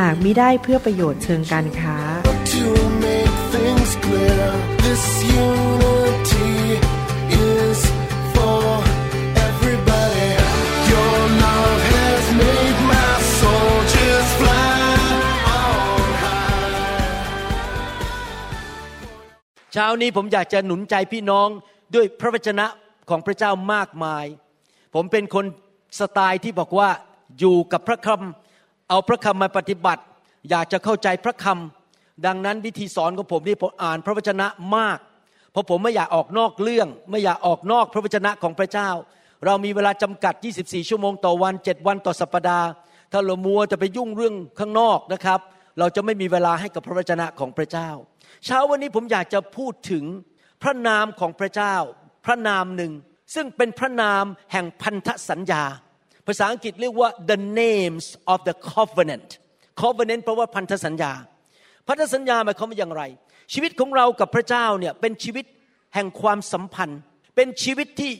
หากมิได้เพื่อประโยชน์เชิงการค้า to make things clear. This unity is for everybody. Your love has made my soul just fly on high. เช้านี้ผมอยากจะหนุนใจพี่น้องด้วยพระวจนะของพระเจ้ามากมาย ผมเป็นคนสไตล์ที่บอกว่าอยู่กับพระคำ เอาพระคำมาปฏิบัติ อยากจะเข้าใจพระคำดังนั้นวิธีสอนของผมนี่ผมอ่านพระวจนะมาก เพราะผมไม่อยากออกนอกเรื่อง ไม่อยากออกนอกพระวจนะของพระเจ้า เรามีเวลาจำกัด 24 ชั่วโมงต่อวัน 7 วันต่อสัปปดาห์ ถ้าเรามัวจะไปยุ่งเรื่องข้างนอกนะครับ เราจะไม่มีเวลาให้กับพระวจนะของพระเจ้า เช้าวันนี้ผมอยากจะพูดถึงพระนามของพระเจ้า พระนามหนึ่งซึ่งเป็นพระนามแห่งพันธสัญญา ภาษาอังกฤษเรียกว่า the names of the covenant covenant แปลว่าพันธสัญญา พันธสัญญาหมายความว่าอย่างไร ชีวิตของเรากับพระเจ้าเนี่ยเป็นชีวิตแห่งความสัมพันธ์ เป็นชีวิตที่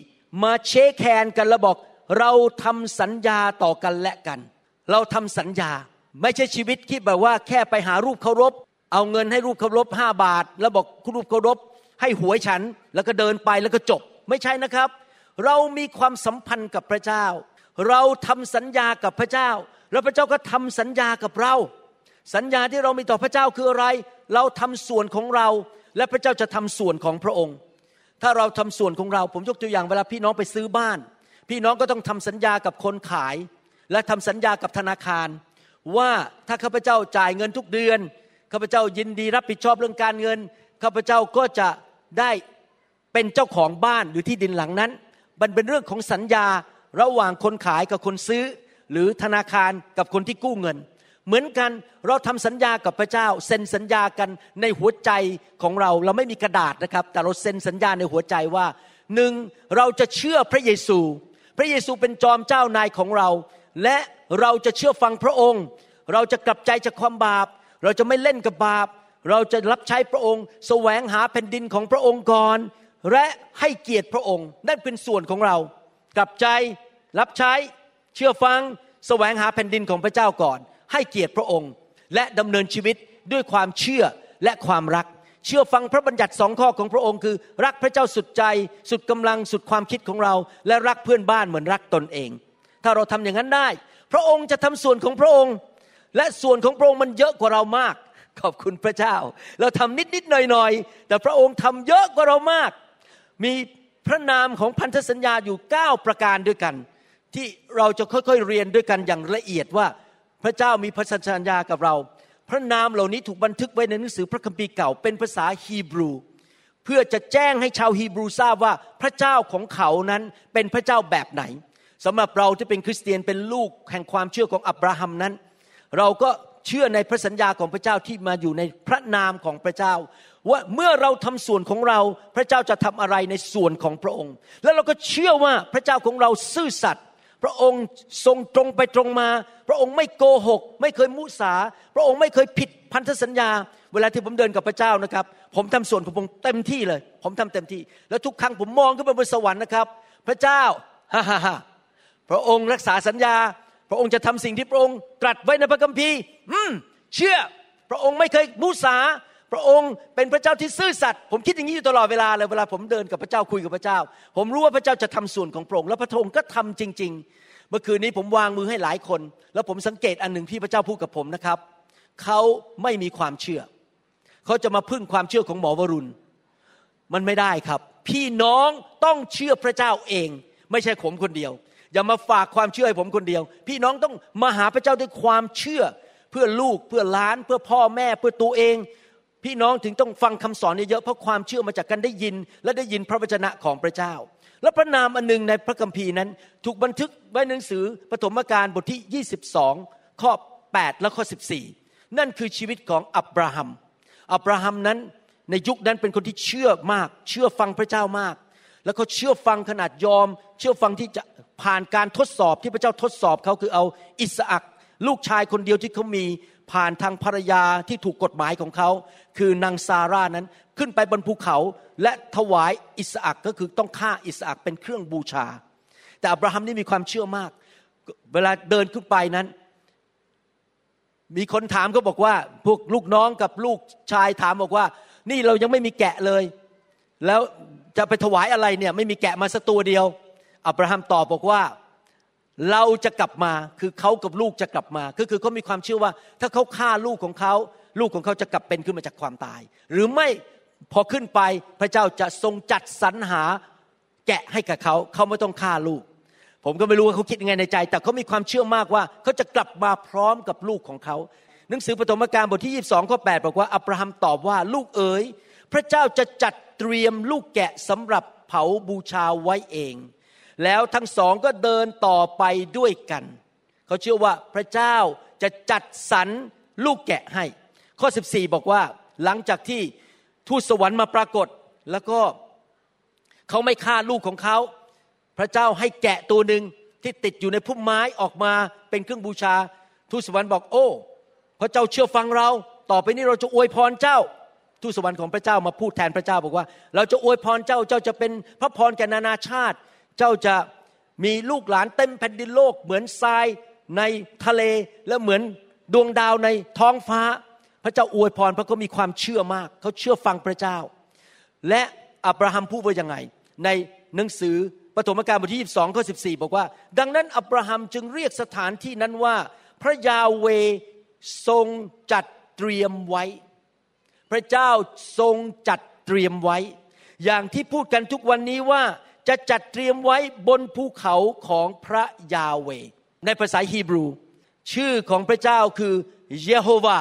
มาเชคแคนกันแล้วบอกเราทำสัญญาต่อกันและกัน เราทำสัญญาไม่ใช่ชีวิตที่แบบว่าแค่ไปหารูปเคารพ เอาเงินให้รูปเคารพห้าบาท แล้วบอกคุณรูปเคารพ ให้หวยฉันแล้วก็เดินไปแล้วก็จบ ไม่ใช่นะครับ เรามีความสัมพันธ์กับพระเจ้า เราทำสัญญากับพระเจ้า แล้วพระเจ้าก็ทำสัญญากับเรา สัญญาที่เรามีต่อพระเจ้าคืออะไร เราทำส่วนของเรา และพระเจ้าจะทำส่วนของพระองค์ ถ้าเราทำส่วนของเรา ผมยกตัวอย่างเวลาพี่น้องไปซื้อบ้าน พี่น้องก็ต้องทำสัญญากับคนขาย และทำสัญญากับธนาคาร ว่าถ้าข้าพเจ้าจ่ายเงินทุกเดือนข้าพเจ้ายินดีรับผิดชอบเรื่องการเงินข้าพเจ้าก็จะได้เป็นเจ้าของบ้านหรือที่ดินหลังนั้น มันเป็นเรื่องของสัญญา ระหว่างคนขายกับคนซื้อ หรือธนาคารกับคนที่กู้เงิน เหมือนกันเราทำสัญญากับพระเจ้า เซ็นสัญญากันในหัวใจของเราเราไม่มีกระดาษนะครับ แต่เราเซ็นสัญญาในหัวใจว่าหนึ่งเราจะเชื่อพระเยซู พระเยซูเป็นจอมเจ้านายของเรา และเราจะเชื่อฟังพระองค์ เราจะกลับใจจากความบาป เราจะไม่เล่นกับบาป เราจะรับใช้พระองค์ แสวงหาแผ่นดินของพระองค์ก่อน และให้เกียรติพระองค์นั่นเป็นส่วนของเรา กลับใจรับใช้เชื่อฟังแสวงหาแผ่นดินของพระเจ้าก่อน ให้เกียรติพระองค์ และดำเนินชีวิตด้วยความเชื่อและความรัก เชื่อฟังพระบัญญัติสองข้อของพระองค์คือ รักพระเจ้าสุดใจ สุดกำลังสุดความคิดของเรา และรักเพื่อนบ้านเหมือนรักตนเอง ถ้าเราทำอย่างนั้นได้ พระองค์จะทำส่วนของพระองค์ และส่วนของพระองค์มันเยอะกว่าเรามาก ขอบคุณพระเจ้า เราทำนิดนิดหน่อยหน่อยแต่พระองค์ทำเยอะกว่าเรามาก มี พระนามของพันธสัญญาอยู่ 9 ประการด้วยกัน ที่เราจะค่อยๆเรียนด้วยกันอย่างละเอียดว่า พระเจ้ามีพันธสัญญากับเรา พระนามเหล่านี้ถูกบันทึกไว้ในหนังสือพระคัมภีร์เก่าเป็นภาษาฮีบรู เพื่อจะแจ้งให้ชาวฮีบรูทราบว่าพระเจ้าของเขานั้นเป็นพระเจ้าแบบไหนสำหรับเราที่เป็นคริสเตียนเป็นลูกแห่งความเชื่อของอับราฮัมนั้น เราก็เชื่อในพระสัญญาของพระเจ้าที่มาอยู่ในพระนามของพระเจ้า ว่าเมื่อเราทำส่วนของเราพระเจ้าจะทำอะไรในส่วนของพระองค์ แล้วเราก็เชื่อว่าพระเจ้าของเราซื่อสัตย์พระองค์ทรงตรงไปตรงมา พระองค์ไม่โกหก ไม่เคยมุสา พระองค์ไม่เคยผิดพันธสัญญา เวลาที่ผมเดินกับพระเจ้านะครับ ผมทำส่วนของผมเต็มที่เลย ผมทำเต็มที่ แล้วทุกครั้งผมมองขึ้นไปบนสวรรค์นะครับ พระเจ้าฮ่าฮ่าฮ่าพระองค์รักษาสัญญา พระองค์จะทำสิ่งที่พระองค์ตรัสไว้ในพระคัมภีร์ อืม เชื่อ พระองค์ไม่เคยมุสา พระองค์เป็นพระเจ้าที่ซื่อสัตย์ผมคิดอย่างนี้อยู่ตลอดเวลาเลยเวลาผมเดินกับพระเจ้าคุยกับพระเจ้า ผมรู้ว่าพระเจ้าจะทำส่วนของพระองค์แล้วพระองค์ก็ทำจริง ๆ เมื่อคืนนี้ผมวางมือให้หลายคน แล้วผมสังเกตอันหนึ่งที่พระเจ้าพูดกับผมนะครับเขาไม่มีความเชื่อ เขาจะมาพึ่งความเชื่อของหมอวรุณ มันไม่ได้ครับ พี่น้องต้องเชื่อพระเจ้าเอง ไม่ใช่ผมคนเดียว อย่ามาฝากความเชื่อให้ผมคนเดียว พี่น้องต้องมาหาพระเจ้าด้วยความเชื่อ เพื่อลูกเพื่อล้าน เพื่อพ่อแม่เพื่อตัวเอง พี่น้องถึงต้องฟังคำสอนเยอะๆเพราะความเชื่อมาจากการได้ยิน และได้ยินพระวจนะของพระเจ้า และพระนามอันหนึ่งในพระคัมภีร์นั้น ถูกบันทึกไว้ในหนังสือปฐมกาลบทที่ 22 ข้อ 8 และข้อ 14 นั่นคือชีวิตของอับราฮัม อับราฮัมนั้นในยุคนั้นเป็นคนที่เชื่อมาก เชื่อฟังพระเจ้ามาก แล้วเขาเชื่อฟังขนาดยอม เชื่อฟังที่จะผ่านการทดสอบที่พระเจ้าทดสอบเขาคือเอาอิสอักลูกชายคนเดียวที่เขามี ผ่านทางภรรยาที่ถูกกฎหมายของเขา คือนางซาร่านั้นขึ้นไปบนภูเขา และถวายอิสอักก็คือต้องฆ่าอิสอักเป็นเครื่องบูชา แต่อับราฮัมนี่มีความเชื่อมาก เวลาเดินขึ้นไปนั้น มีคนถามก็บอกว่า พวกลูกน้องกับลูกชายถามบอกว่า นี่เรายังไม่มีแกะเลย แล้วจะไปถวายอะไรเนี่ยไม่มีแกะมาสักตัวเดียว อับราฮัมตอบบอกว่า เราจะกลับมาคือเขากับลูกจะกลับมา ก็คือเขามีความเชื่อว่า ถ้าเขาฆ่าลูกของเขาลูกของเขาจะกลับเป็นขึ้นมาจากความตาย หรือไม่พอขึ้นไปพระเจ้าจะทรงจัดสรรหาแกะให้กับเขาเขาไม่ต้องฆ่าลูก ผมก็ไม่รู้ว่าเขาคิดยังไงในใจ แต่เขามีความเชื่อมากว่าเขาจะกลับมาพร้อมกับลูกของเขาหนังสือปฐมกาลบทที่ 22ข้อ8บอกว่าอับราฮัมตอบว่าลูกเอ๋ยพระเจ้าจะจัดเตรียมลูกแกะสำหรับเผาบูชาไว้เอง แล้วทั้งสองก็เดินต่อไปด้วยกัน เขาเชื่อว่าพระเจ้าจะจัดสรรลูกแกะให้ ข้อ 14 บอกว่าหลังจากที่ทูตสวรรค์มาปรากฏ แล้วก็เขาไม่ฆ่าลูกของเขา พระเจ้าให้แกะตัวหนึ่งที่ติดอยู่ในพุ่มไม้ออกมาเป็นเครื่องบูชา ทูตสวรรค์บอกโอ้พระเจ้าเชื่อฟังเรา ต่อไปนี้เราจะอวยพรเจ้า ทูตสวรรค์ของพระเจ้ามาพูดแทนพระเจ้าบอกว่า เราจะอวยพรเจ้าเจ้าจะเป็นพระพรแก่นานาชาติ เจ้าจะมีลูกหลานเต็มแผ่นดินโลก เหมือนทรายในทะเลและเหมือนดวงดาวในท้องฟ้า พระเจ้าอวยพรเพราะเขามีความเชื่อมากเขาเชื่อฟังพระเจ้า และอับราฮัมพูดว่ายังไง ในหนังสือปฐมกาลบทที่ 22ข้อ14 บอกว่า ดังนั้นอับราฮัมจึงเรียกสถานที่นั้นว่า พระยาเวทรงจัดเตรียมไว้ พระเจ้าทรงจัดเตรียมไว้ อย่างที่พูดกันทุกวันนี้ว่า จะจัดเตรียมไว้บนภูเขาของพระยาเว ในภาษาฮีบรู ชื่อของพระเจ้าคือเยโฮวา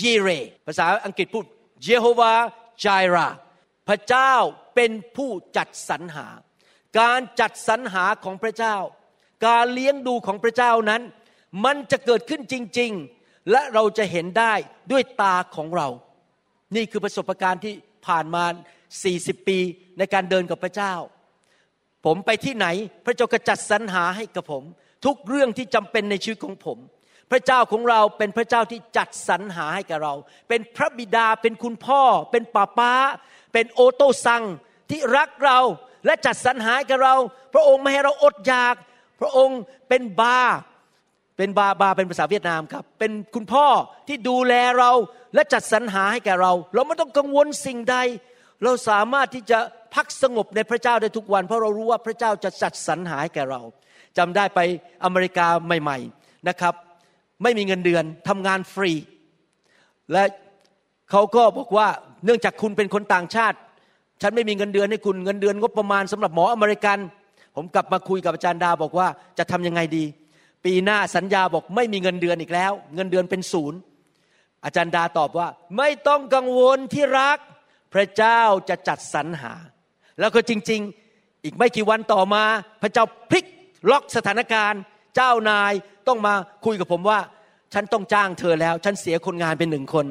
ยีเร ภาษาอังกฤษพูดเยโฮวาจายรา พระเจ้าเป็นผู้จัดสรรหา การจัดสรรหาของพระเจ้า การเลี้ยงดูของพระเจ้านั้น มันจะเกิดขึ้นจริง ๆ และเราจะเห็นได้ด้วยตาของเรา นี่คือประสบการณ์ที่ผ่านมา 40 ปีในการเดินกับพระเจ้า ผมไปที่ไหน พระเจ้าก็จัดสรรหาให้กับผม ทุกเรื่องที่จำเป็นในชีวิตของผม พระเจ้าของเราเป็นพระเจ้าที่จัดสรรหาให้กับเรา เป็นพระบิดาเป็นคุณพ่อ เป็นป้าป้า เป็นโอโตซังที่รักเราและจัดสรรหาให้กับเรา พระองค์ไม่ให้เราอดอยาก พระองค์เป็นบาเป็นบาบาเป็นภาษาเวียดนามครับ เป็นคุณพ่อที่ดูแลเราและจัดสรรหาให้แก่เรา เราไม่ต้องกังวลสิ่งใด เราสามารถที่จะ พักสงบในพระเจ้าได้ทุกวัน เพราะเรารู้ว่าพระเจ้าจะจัดสรรหาให้แก่เราจำได้ไปอเมริกาใหม่ๆนะครับ ไม่มีเงินเดือนทำงานฟรี และเขาก็บอกว่าเนื่องจากคุณเป็นคนต่างชาติ ฉันไม่มีเงินเดือนให้คุณเงินเดือนงบประมาณสำหรับหมออเมริกัน ผมกลับมาคุยกับอาจารย์ดาบอกว่าจะทำยังไงดี ปีหน้าสัญญาบอกไม่มีเงินเดือนอีกแล้ว เงินเดือนเป็นศูนย์อาจารย์ดาตอบว่า ไม่ต้องกังวลที่รัก พระเจ้าจะจัดสรรหา แล้วก็จริง ๆ อีกไม่กี่วันต่อมา พระเจ้าพลิกล็อกสถานการณ์ เจ้านายต้องมาคุยกับผมว่า ฉันต้องจ้างเธอแล้ว ฉันเสียคนงานเป็นหนึ่งคน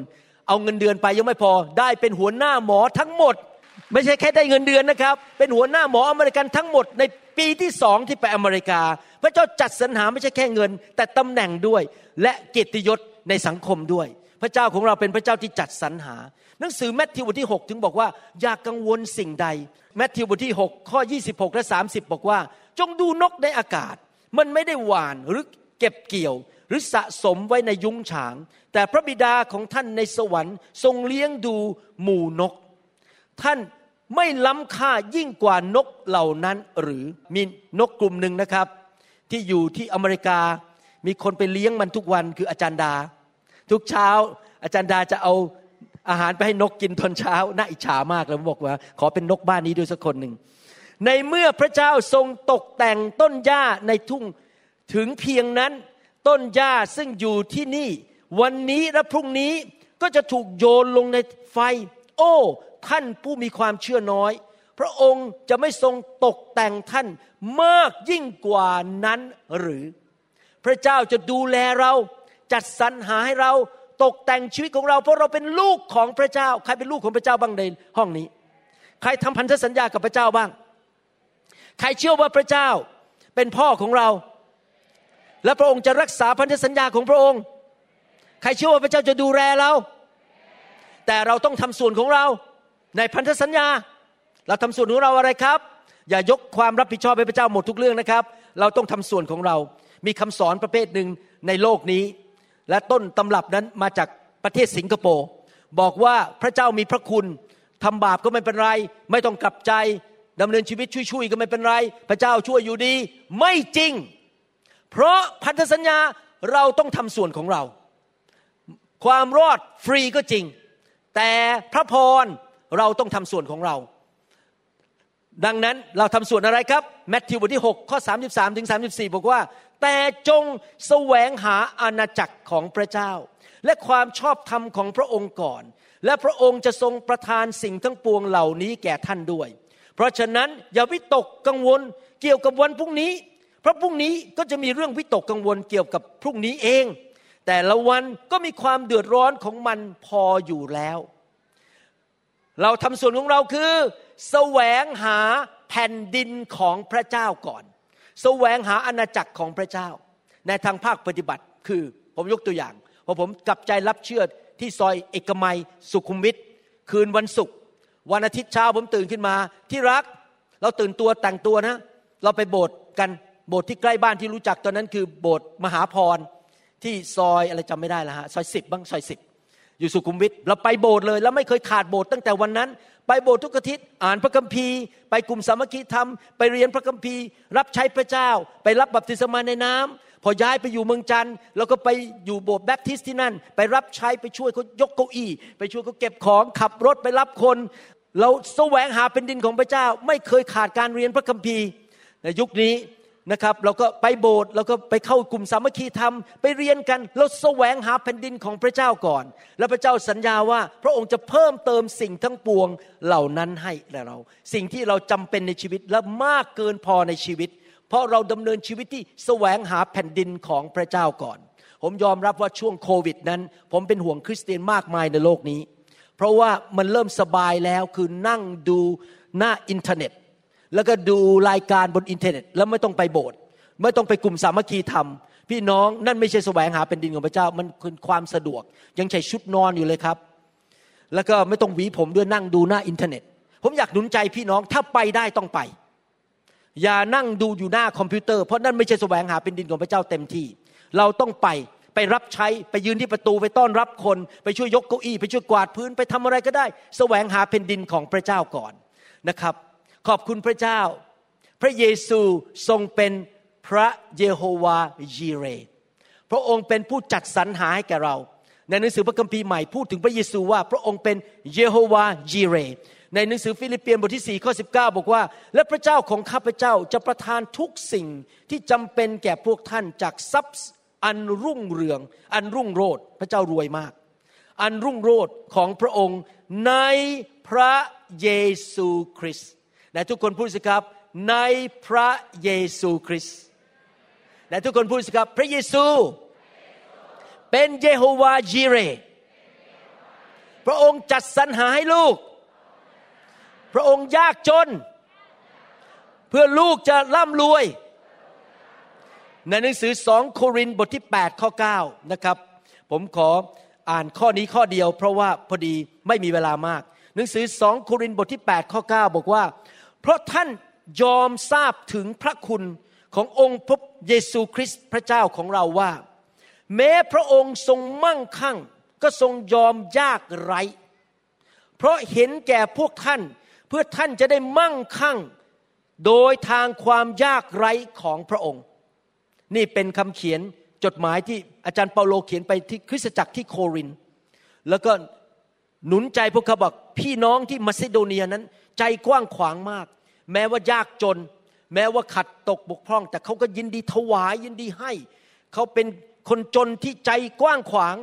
เอาเงินเดือนไปยังไม่พอได้เป็นหัวหน้าหมอทั้งหมด ไม่ใช่แค่ได้เงินเดือนนะครับ เป็นหัวหน้าหมออเมริกันทั้งหมดในปีที่สองที่ไปอเมริกา พระเจ้าจัดสรรหาไม่ใช่แค่เงิน แต่ตำแหน่งด้วย และเกียรติยศในสังคมด้วย พระเจ้าของเราเป็นพระเจ้าที่จัดสรรหา หนังสือแมทธิวบทที่ 6 ถึงบอกว่าอย่ากกังวลสิ่งใด แมทธิวบทที่ 6 ข้อ 26 และ 30 บอกว่า จงดูนกในอากาศ มันไม่ได้หวานหรือเก็บเกี่ยว หรือสะสมไว้ในยุ้งฉาง แต่พระบิดาของท่านในสวรรค์ ทรงเลี้ยงดูหมู่นก ท่านไม่ล้ำค่ายิ่งกว่านกเหล่านั้นหรือมีนกกลุ่มหนึ่งนะครับ ที่อยู่ที่อเมริกา มีคนไปเลี้ยงมันทุกวันคืออาจารย์ดา ทุกเช้าอาจารย์ดาจะเอา อาหารไปให้นกกินตอนเช้าน่าอิจฉามากเลยบอกว่า ขอเป็นนกบ้านนี้ด้วยสักคนหนึ่งในเมื่อพระเจ้าทรงตกแต่งต้นหญ้าในทุ่งถึงเพียงนั้น ต้นหญ้าซึ่งอยู่ที่นี่ วันนี้และพรุ่งนี้ก็จะถูกโยนลงในไฟ โอ้ท่านผู้มีความเชื่อน้อย พระองค์จะไม่ทรงตกแต่งท่านมากยิ่งกว่านั้นหรือ พระเจ้าจะดูแลเรา จัดสรรหาให้เรา ตกแต่งชีวิตของเรา เพราะเราเป็นลูกของพระเจ้า ใครเป็นลูกของพระเจ้าบ้างในห้องนี้ ใครทำพันธสัญญากับพระเจ้าบ้าง ใครเชื่อว่าพระเจ้าเป็นพ่อของเรา และพระองค์จะรักษาพันธสัญญาของพระองค์ ใครเชื่อว่าพระเจ้าจะดูแลเรา แต่เราต้องทำส่วนของเราในพันธสัญญา เราทำส่วนของเราอะไรครับ อย่ายกความรับผิดชอบให้พระเจ้าหมดทุกเรื่องนะครับ เราต้องทำส่วนของเรา มีคำสอนประเภทหนึ่งในโลกนี้ และต้นตำรับนั้นมาจากประเทศสิงคโปร์บอกว่าพระเจ้ามีพระคุณทำบาปก็ไม่เป็นไร ไม่ต้องกลับใจดำเนินชีวิตช่วยๆก็ไม่เป็นไร พระเจ้าช่วยอยู่ดี ไม่จริง เพราะพันธสัญญาเราต้องทำส่วนของเรา ความรอดฟรีก็จริง แต่พระพรเราต้องทำส่วนของเรา ดังนั้นเราทำส่วนอะไรครับแมทธิวบทที่ 6 ข้อ 33ถึง34 บอกว่า แต่จงแสวงหาอาณาจักรของพระเจ้า และความชอบธรรมของพระองค์ก่อน และพระองค์จะทรงประทานสิ่งทั้งปวงเหล่านี้แก่ท่านด้วย เพราะฉะนั้นอย่าวิตกกังวลเกี่ยวกับวันพรุ่งนี้ เพราะพรุ่งนี้ก็จะมีเรื่องวิตกกังวลเกี่ยวกับพรุ่งนี้เอง แต่ละวันก็มีความเดือดร้อนของมันพออยู่แล้ว เราทำส่วนของเราคือ แสวงหาแผ่นดินของพระเจ้าก่อน แสวงหาอาณาจักรของพระเจ้า ในทางภาคปฏิบัติคือผมยกตัวอย่างพอผมกลับใจรับเชื่อที่ซอยเอกมัยสุขุมวิทคืนวันศุกร์วันอาทิตย์เช้าผมตื่นขึ้นมา ที่รักเราตื่นตัวแต่งตัวนะ เราไปโบสถ์กันโบสถ์ที่ใกล้บ้านที่รู้จักตอนนั้นคือโบสถ์มหาพรที่ซอยอะไรจำไม่ได้และฮะซอยสิบบ้างซอยสิบอยู่สุขุมวิทเราไปโบสถ์เลย แล้วไม่เคยขาดโบสถ์ตั้งแต่วันนั้น ไปโบสถ์ทุกอาทิตย์อ่านพระคัมภีร์ ไปกลุ่มสามัคคีธรรม ไปเรียนพระคัมภีร์ รับใช้พระเจ้า ไปรับบัพติศมาในน้ำพอย้ายไปอยู่เมืองจันทร์แล้วก็ไปอยู่โบสถ์แบปทิสต์ที่นั่น ไปรับใช้ไปช่วยเขายกเก้าอี้ ไปช่วยเขาเก็บของขับรถไปรับคน เราแสวงหาเป็นดินของพระเจ้า ไม่เคยขาดการเรียนพระคัมภีร์ ในยุคนี้ นะครับเราก็ไปโบสถ์เราก็ไปเข้ากลุ่มสามัคคีธรรม ไปเรียนกันเราแสวงหาแผ่นดินของพระเจ้าก่อน แล้วพระเจ้าสัญญาว่าพระองค์จะเพิ่มเติมสิ่งทั้งปวงเหล่านั้นให้เรา สิ่งที่เราจำเป็นในชีวิตและมากเกินพอในชีวิต เพราะเราดำเนินชีวิตที่แสวงหาแผ่นดินของพระเจ้าก่อน ผมยอมรับว่าช่วงโควิดนั้น ผมเป็นห่วงคริสเตียนมากมายในโลกนี้ เพราะว่ามันเริ่มสบายแล้วคือนั่งดูหน้าอินเทอร์เน็ต แล้วก็ดูรายการบนอินเทอร์เน็ต แล้วไม่ต้องไปโบสถ์ไม่ต้องไปกลุ่มสามัคคีธรรม พี่น้องนั่นไม่ใช่แสวงหาแผ่นดินของพระเจ้า มันคือความสะดวก ยังใช้ชุดนอนอยู่เลยครับ แล้วก็ไม่ต้องหวีผมด้วยนั่งดูหน้าอินเทอร์เน็ต ผมอยากหนุนใจพี่น้องถ้าไปได้ต้องไป อย่านั่งดูอยู่หน้าคอมพิวเตอร์เพราะนั่นไม่ใช่แสวงหาแผ่นดินของพระเจ้าเต็มที่ เราต้องไปไปรับใช้ไปยืนที่ประตูไปต้อนรับคน ไปช่วยยกเก้าอี้ไปช่วยกวาดพื้นไปทำอะไรก็ได้ แสวงหาแผ่นดินของพระเจ้าก่อนนะครับ ขอบคุณพระเจ้า พระเยซูทรงเป็นพระเยโฮวายีเร พระองค์เป็นผู้จัดสรรหาให้แก่เรา ในหนังสือพระคัมภีร์ใหม่พูดถึงพระเยซูว่าพระองค์เป็นเยโฮวายีเร ในหนังสือฟิลิปเปียนบทที่4ข้อ19 บอกว่า และพระเจ้าของข้าพเจ้าจะประทานทุกสิ่งที่จำเป็นแก่พวกท่านจากทรัพย์อันรุ่งเรือง อันรุ่งโรจน์พระเจ้ารวยมาก อันรุ่งโรจน์ของพระองค์ในพระเยซูคริสต์ และทุกคนพูดสิครับ ในพระเยซูคริสต์และทุกคนพูดสิครับ พระเยซู เป็นเยโฮวาจีเร พระองค์จัดสรรหาให้ลูก พระองค์ยากจน เพื่อลูกจะร่ำรวย ในหนังสือสองโครินธ์บทที่ 8 ข้อ 9 นะครับ ผมขออ่านข้อนี้ข้อเดียว เพราะว่าพอดีไม่มีเวลามาก หนังสือสองโครินธ์บทที่ 8 ข้อ 9 บอกว่า เพราะท่านยอมทราบถึงพระคุณขององค์พระเยซูคริสต์พระเจ้าของเราว่า แม้พระองค์ทรงมั่งคั่ง ก็ทรงยอมยากไร้ เพราะเห็นแก่พวกท่านเพื่อท่านจะได้มั่งคั่ง โดยทางความยากไร้ของพระองค์ นี่เป็นคำเขียนจดหมายที่อาจารย์เปาโลเขียนไปที่คริสตจักรที่โครินแล้วก็หนุนใจพวกเขาบอกพี่น้องที่มาซิโดเนียนั้น ใจกว้างขวางมาก แม้ว่ายากจน แม้ว่าขัดตกบกพร่อง แต่เขาก็ยินดีถวายยินดีให้ เขาเป็นคนจนที่ใจกว้างขวาง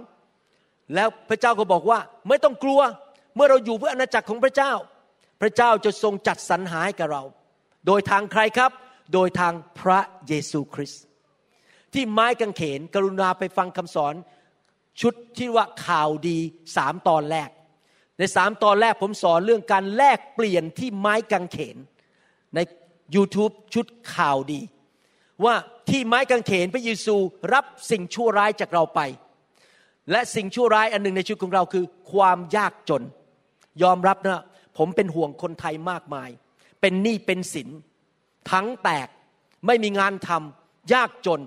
แล้วพระเจ้าก็บอกว่า ไม่ต้องกลัวเมื่อเราอยู่เพื่ออาณาจักรของพระเจ้า พระเจ้าจะทรงจัดสรรหาให้กับเรา โดยทางใครครับ โดยทางพระเยซูคริสต์ที่ไม้กางเขนกรุณาไปฟังคำสอนชุดที่ว่าข่าวดีสามตอนแรก ในสามตอนแรกผมสอนเรื่องการแลกเปลี่ยนที่ไม้กางเขน ใน YouTube ชุดข่าวดี ว่าที่ไม้กางเขนพระเยซูรับสิ่งชั่วร้ายจากเราไป และสิ่งชั่วร้ายอันหนึ่งในชีวิตของเราคือ ความยากจน ยอมรับนะผมเป็นห่วงคนไทยมากมาย เป็นหนี้เป็นสินทั้งแตกไม่มีงานทำยากจน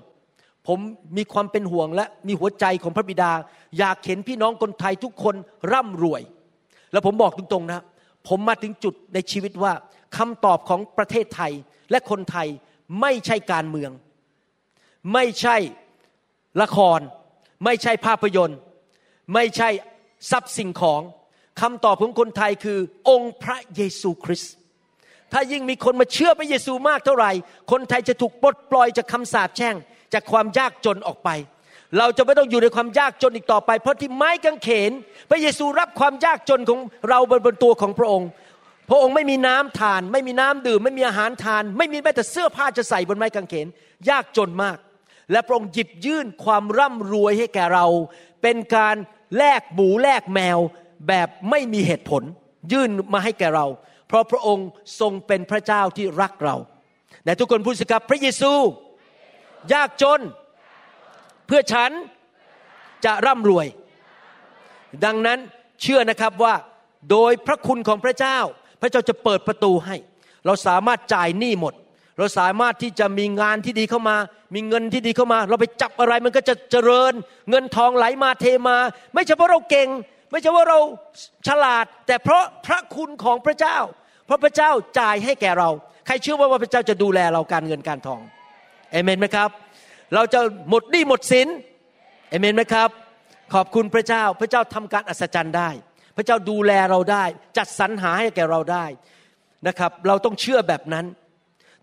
ผมมีความเป็นห่วงและมีหัวใจของพระบิดา อยากเห็นพี่น้องคนไทยทุกคนร่ำรวย แล้วผมบอกตรงๆนะ ผมมาถึงจุดในชีวิตว่าคำตอบของประเทศไทยและคนไทยไม่ใช่การเมือง ไม่ใช่ละคร ไม่ใช่ภาพยนตร์ ไม่ใช่ทรัพย์สิ่งของคำตอบของคนไทยคือองค์พระเยซูคริสต์ถ้ายิ่งมีคนมาเชื่อพระเยซูมากเท่าไหร่ คนไทยจะถูกปลดปล่อยจากคำสาปแช่ง จากความยากจนออกไป เราจะไม่ต้องอยู่ในความยากจนอีกต่อไป เพราะที่ไม้กางเขน พระเยซูรับความยากจนของเราบนบนตัวของพระองค์ พระองค์ไม่มีน้ำทาน ไม่มีน้ำดื่ม ไม่มีอาหารทาน ไม่มีแม้แต่เสื้อผ้าจะใส่บนไม้กางเขน ยากจนมาก และพระองค์หยิบยื่นความร่ำรวยให้แก่เรา เป็นการแลกหมูแลกแมวแบบไม่มีเหตุผล ยื่นมาให้แก่เรา เพราะพระองค์ทรงเป็นพระเจ้าที่รักเราแต่ทุกคนพูดสิครับพระเยซู ยากจน เพื่อฉันจะร่ำรวย ดังนั้นเชื่อนะครับว่าโดยพระคุณของพระเจ้า พระเจ้าจะเปิดประตูให้ เราสามารถจ่ายหนี้หมด เราสามารถที่จะมีงานที่ดีเข้ามา มีเงินที่ดีเข้ามา เราไปจับอะไรมันก็จะเจริญ เงินทองไหลมาเทมา ไม่ใช่เพราะเราเก่ง ไม่ใช่ว่าเราฉลาด แต่เพราะพระคุณของพระเจ้า เพราะพระเจ้าจ่ายให้แก่เรา ใครเชื่อว่าพระเจ้าจะดูแลเราการเงินการทองเอเมนไหมครับ เราจะหมดหนี้หมดสินเอเมนไหมครับ ขอบคุณพระเจ้า พระเจ้าทำการอัศจรรย์ได้ พระเจ้าดูแลเราได้ จัดสรรหาให้แก่เราได้นะครับ เราต้องเชื่อแบบนั้น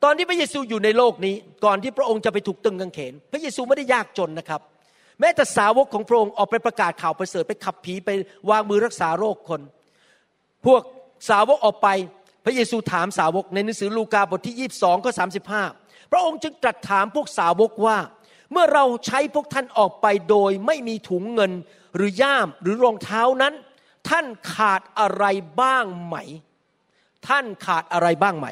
ตอนที่พระเยซูอยู่ในโลกนี้ ก่อนที่พระองค์จะไปถูกตึงกางเขน พระเยซูไม่ได้ยากจนนะครับ แม้แต่สาวกของพระองค์ออกไปประกาศข่าวประเสริฐไปขับผีไปวางมือรักษาโรคคน พวกสาวกออกไป พระเยซูถามสาวกในหนังสือลูกาบทที่ 22ข้อ35 พระองค์จึงตรัสถามพวกสาวกว่า เมื่อเราใช้พวกท่านออกไปโดยไม่มีถุงเงินหรือย่ามหรือรองเท้านั้น ท่านขาดอะไรบ้างไหม ท่านขาดอะไรบ้างไหม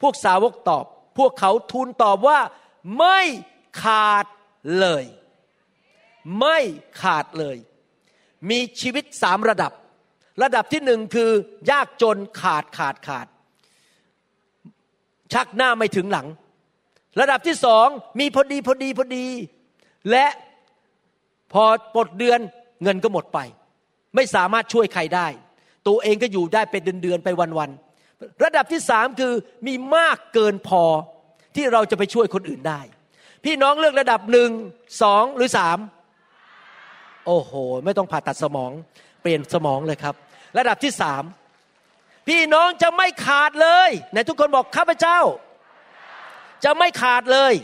พวกสาวกตอบ พวกเขาทูลตอบว่า ไม่ขาดเลย ไม่ขาดเลย มีชีวิตสามระดับ ระดับที่หนึ่งคือยากจนขาดขาดขาด ชักหน้าไม่ถึงหลัง ระดับที่สองมีพอดีพอดีพอดี และพอปลดเดือนเงินก็หมดไป ไม่สามารถช่วยใครได้ ตัวเองก็อยู่ได้เป็นเดือนๆไปวันๆระดับที่สามคือมีมากเกินพอที่เราจะไปช่วยคนอื่นได้ พี่น้องเลือกระดับหนึ่งสองหรือสามโอ้โห ไม่ต้องผ่าตัดสมอง เปลี่ยนสมองเลยครับ ระดับที่สามพี่น้องจะไม่ขาดเลยไหนทุกคนบอกข้าพเจ้า จะไม่ขาดเลย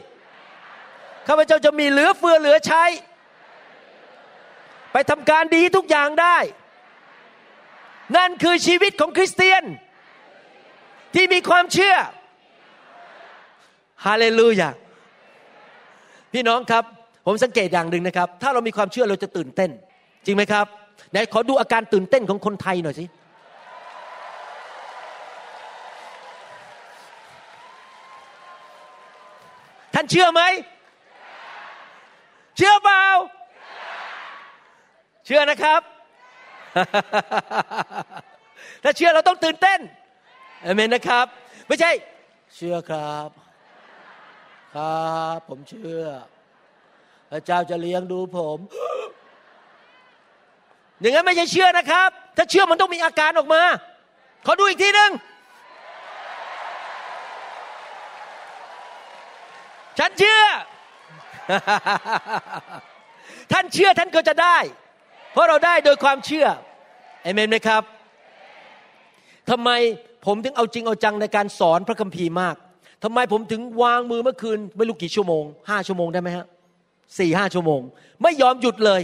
ข้าพเจ้าจะมีเหลือเฟือเหลือใช้ ไปทำการดีทุกอย่างได้ นั่นคือชีวิตของคริสเตียน ที่มีความเชื่อ ฮาเลลูยา พี่น้องครับผมสังเกตอย่างหนึ่งนะครับ ถ้าเรามีความเชื่อเราจะตื่นเต้น จริงไหมครับ ไหนขอดูอาการตื่นเต้นของคนไทยหน่อยสิานเชื่อไหม เชื่อเปล่า เชื่อนะครับ ถ้าเชื่อเราต้องตื่นเต้นเอเมนนะครับ ไม่ใช่ เชื่อครับ ครับผมเชื่อ พระเจ้าจะเลี้ยงดูผม อย่างนั้นไม่ใช่เชื่อนะครับ ถ้าเชื่อมันต้องมีอาการออกมา ขอดูอีกทีหนึ่ง ฉันเชื่อ ท่านเชื่อท่านก็จะได้ เพราะเราได้โดยความเชื่อเอเมนไหมครับทำไมผมถึงเอาจริงเอาจังในการสอนพระคัมภีร์มากทำไมผมถึงวางมือเมื่อคืนไม่รู้กี่ชั่วโมงห้าชั่วโมงได้ไหมฮะสี่ห้าชั่วโมง ไม่ยอมหยุดเลย